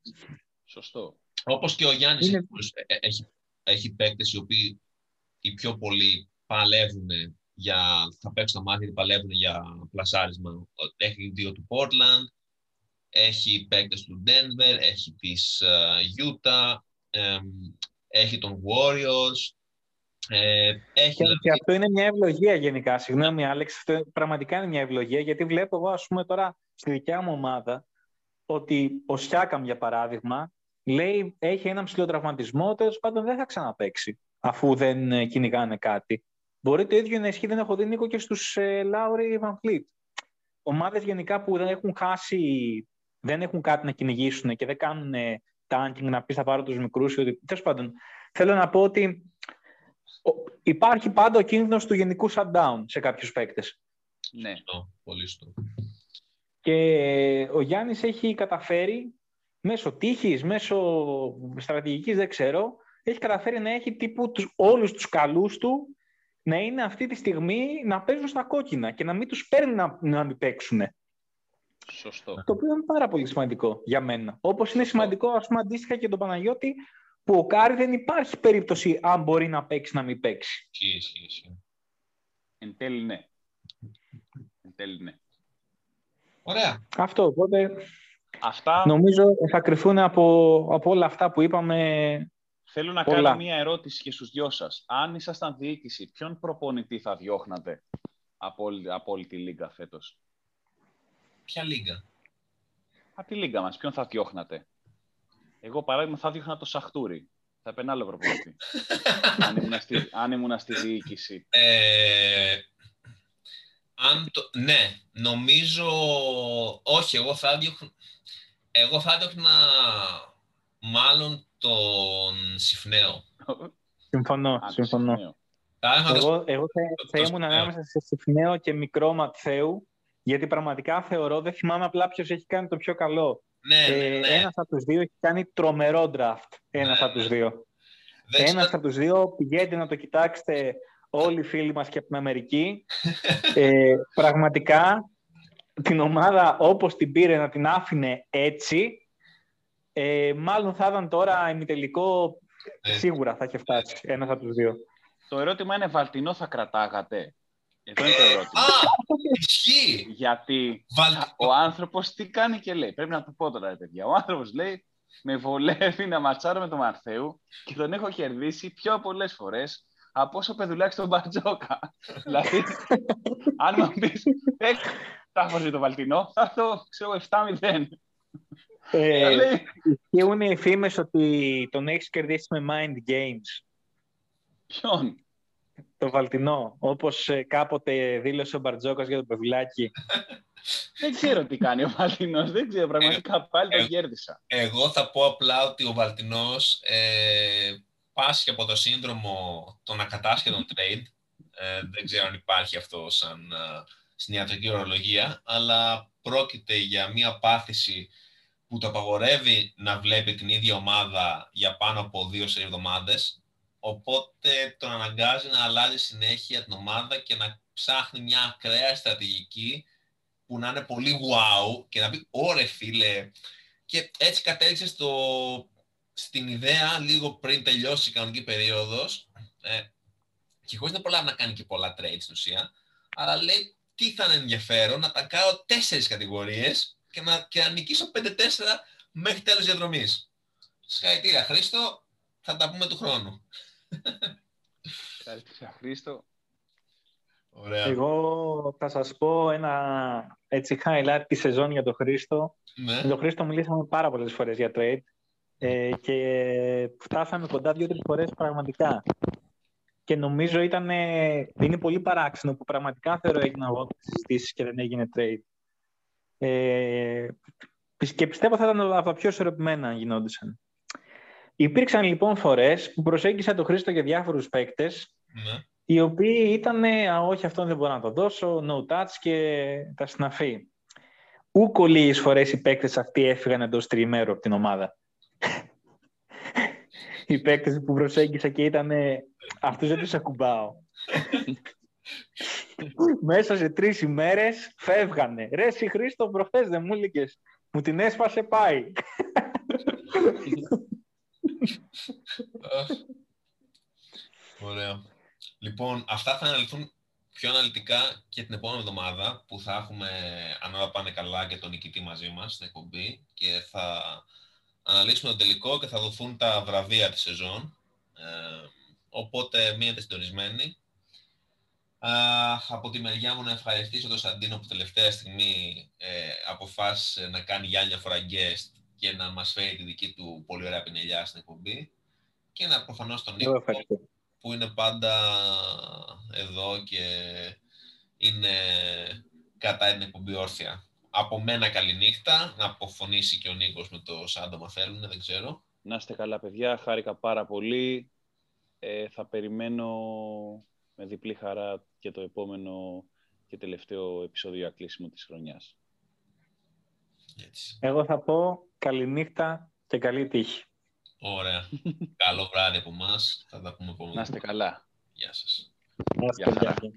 Σωστό. Όπως και ο Γιάννης Είναι- έχει, έχει παίκτες οι οποίοι οι πιο πολλοί παλεύουν για. θα παίξουν τα μάτια, παλεύουν για πλασάρισμα. Έχει δύο του Portland, έχει παίκτες του Denver, έχει της Utah, εμ, έχει τον Warriors. Ε, έχει Και, δηλαδή- και αυτό είναι μια ευλογία γενικά. Συγγνώμη, Άλεξ, αυτό πραγματικά είναι μια ευλογία γιατί βλέπω εγώ, ας πούμε, τώρα στη δικιά μου ομάδα ότι ο Σιάκαμ, για παράδειγμα, λέει έχει έναν ψηλό τραυματισμό, τέλος πάντων δεν θα ξαναπαίξει αφού δεν ε, κυνηγάνε κάτι. Μπορεί το ίδιο να ισχύει, δεν έχω δει Νίκο και στους ε, Λάουρι Βαν Φλίτ. Ομάδες γενικά που δεν έχουν χάσει, δεν έχουν κάτι να κυνηγήσουν και δεν κάνουν ε, tanking να πεις θα πάρω τους μικρούς. Τέλος πάντων, θέλω να πω ότι ο- υπάρχει πάντα ο κίνδυνος του γενικού shutdown σε κάποιους παίκτες. Ναι. Σωστό, πολύ σωστό. Και ο Γιάννης έχει καταφέρει μέσω τύχης, μέσω στρατηγικής, δεν ξέρω, έχει καταφέρει να έχει τύπου τους, όλους τους καλούς του να είναι αυτή τη στιγμή να παίζουν στα κόκκινα και να μην τους παίρνει να, να μην παίξουν. Σωστό. Το οποίο είναι πάρα πολύ σημαντικό για μένα. Όπως είναι σημαντικό, ας πούμε, αντίστοιχα και τον Παναγιώτη, που ο Κάρι δεν υπάρχει περίπτωση αν μπορεί να παίξει να μην παίξει. Ισχύει, ισχύει, ισχύει. Εν τέλει ναι. Εν τέλει ναι. Ωραία. Αυτό, οπότε Αυτά Νομίζω θα κρυφούν από, από όλα αυτά που είπαμε. Θέλω να πολλά. κάνω μία ερώτηση και στους δυο σας. Αν ήσασταν διοίκηση, ποιον προπονητή θα διώχνατε από όλη, από όλη τη λίγα φέτος; Ποια λίγα. Από τη λίγα μας, ποιον θα διώχνατε; Εγώ παράδειγμα θα διώχνα το Σαχτούρι. Θα έπαιρνα άλλο προπονητή. αν, ήμουν στη, αν ήμουν στη διοίκηση. Ε, αν το, ναι, νομίζω. Όχι, εγώ θα διώχνω. Εγώ θα έδειχνα μάλλον τον Συφνέο. Συμφωνώ, Α, το συμφωνώ. σημείο. Θα έδειχνα τον- Εγώ, εγώ θα, το- θα το ήμουν Συφνέο. ανάμεσα σε Συφνέο και μικρό Ματθαίου, γιατί πραγματικά θεωρώ, δεν θυμάμαι απλά ποιος έχει κάνει το πιο καλό. Ναι, ναι, ε, ναι. Ένας από τους δύο έχει κάνει τρομερό draft. Ένας Ναι, από τους ναι. δύο. Δεν ξέρω- Ένας από τους δύο, πηγαίνετε να το κοιτάξετε όλοι οι φίλοι μας και από την Αμερική. ε, πραγματικά, την ομάδα όπως την πήρε να την άφηνε έτσι, ε, μάλλον θα ήταν τώρα ημιτελικό, Ε. σίγουρα θα είχε φτάσει ένας από τους δύο. Το ερώτημα είναι, Βαλτινό θα κρατάγατε; Εδώ είναι το ερώτημα. Α, ισχύει. Γιατί Βάλτε... ο άνθρωπος τι κάνει και λέει. Πρέπει να το πω τώρα, ρε παιδιά. Ο άνθρωπος λέει, με βολεύει να ματσάρω με τον Μαρθέου και τον έχω κερδίσει πιο πολλές φορές από όσο παιδουλάκι στον Μπαρτζόκα. δηλαδή, αν μου πεις, «Ε, θα έχω το Βαλτινό, θα έρθω, ξέρω, 7-0. Ε, Θα λέει, Ισχύουν οι φήμες ότι τον έχεις κερδίσει με mind games. Ποιον; Το Βαλτινό, όπως ε, κάποτε δήλωσε ο Μπαρτζόκας για το πευλάκι. Δεν ξέρω τι κάνει ο Βαλτινός. Δεν ξέρω, πραγματικά πάλι ε, τον κέρδισα. Εγώ θα πω απλά ότι ο Βαλτινός ε, πάσχει από το σύνδρομο των ακατάσχετων trade. Ε, δεν ξέρω αν υπάρχει αυτό σαν ε, στην ιατρική ορολογία, αλλά πρόκειται για μία πάθηση που το απαγορεύει να βλέπει την ίδια ομάδα για πάνω από δύο σε εβδομάδες, οπότε τον αναγκάζει να αλλάζει συνέχεια την ομάδα και να ψάχνει μια ακραία στρατηγική που να είναι πολύ wow και να πει «Ωρε φίλε, και έτσι κατέληξε στο, στην ιδέα λίγο πριν τελειώσει η κανονική περίοδος ε, και χωρίς να προλάβει να κάνει και πολλά trades στην ουσία, αλλά λέει τι θα είναι ενδιαφέρον να τα κάνω τέσσερις κατηγορίες και να, και να νικήσω 5-4 μέχρι τέλος διαδρομής. Συγχαρητήρια Χρήστο, θα τα πούμε του χρόνου. Ευχαριστήσα, Χρήστο. Ωραία. Εγώ θα σας πω ένα έτσι highlight τη σεζόν για τον Χρήστο. Ναι. Με τον Χρήστο μιλήσαμε πάρα πολλές φορές για trade ε, και φτάσαμε κοντά δύο-τρεις φορές πραγματικά. Και νομίζω ήταν, είναι πολύ παράξενο που πραγματικά θεωρώ έγιναν εγώ συζητήσεις και δεν έγινε trade. Ε, και πιστεύω θα ήταν από τα πιο ισορροπημένα αν γινόντουσαν. Υπήρξαν λοιπόν φορές που προσέγγισα τον Χρήστο για διάφορους παίκτες ναι. οι οποίοι ήταν, α, όχι αυτόν δεν μπορώ να το δώσω, no touch και τα συναφή. Ούκο λίγες φορές οι παίκτες αυτοί έφυγαν εντός τριημέρου από την ομάδα. οι παίκτες που προσέγγισα και ήταν αυτούς δεν τους ακουμπάω. Μέσα σε τρεις ημέρες φεύγανε. Ρε εσύ Χρήστο προχθές δεν μου έλεγες. Μου την έσπασε πάει. Αχ. Ωραία. Λοιπόν, αυτά θα αναλυθούν πιο αναλυτικά και την επόμενη εβδομάδα που θα έχουμε, αν όλα πάνε καλά, και τον νικητή μαζί μας στην εκπομπή και θα αναλύσουμε το τελικό και θα δοθούν τα βραβεία της σεζόν. Ε, οπότε μείνετε συντονισμένοι. Α, από τη μεριά μου να ευχαριστήσω τον Σαντίνο που τελευταία στιγμή ε, αποφάσισε να κάνει για άλλη μια φορά guest και να μας φέρει τη δική του πολύ ωραία πινελιά στην εκπομπή. Και να προφανώς τον Εγώ Νίκο ευχαριστώ. που είναι πάντα εδώ και είναι κατά την εκπομπή όρθια. Από μένα καληνύχτα, να αποφωνήσει και ο Νίκος με το Σάντομα θέλουν, δεν ξέρω. Να είστε καλά, παιδιά. Χάρηκα πάρα πολύ. Ε, θα περιμένω με διπλή χαρά και το επόμενο και τελευταίο επεισόδιο για κλείσιμο της χρονιάς. Έτσι. Εγώ θα πω καληνύχτα και καλή τύχη. Ωραία. Καλό βράδυ από εμάς. Θα τα πούμε επόμενη. Να είστε καλά. Γεια σας. Να είστε Γεια χαρά. καλά.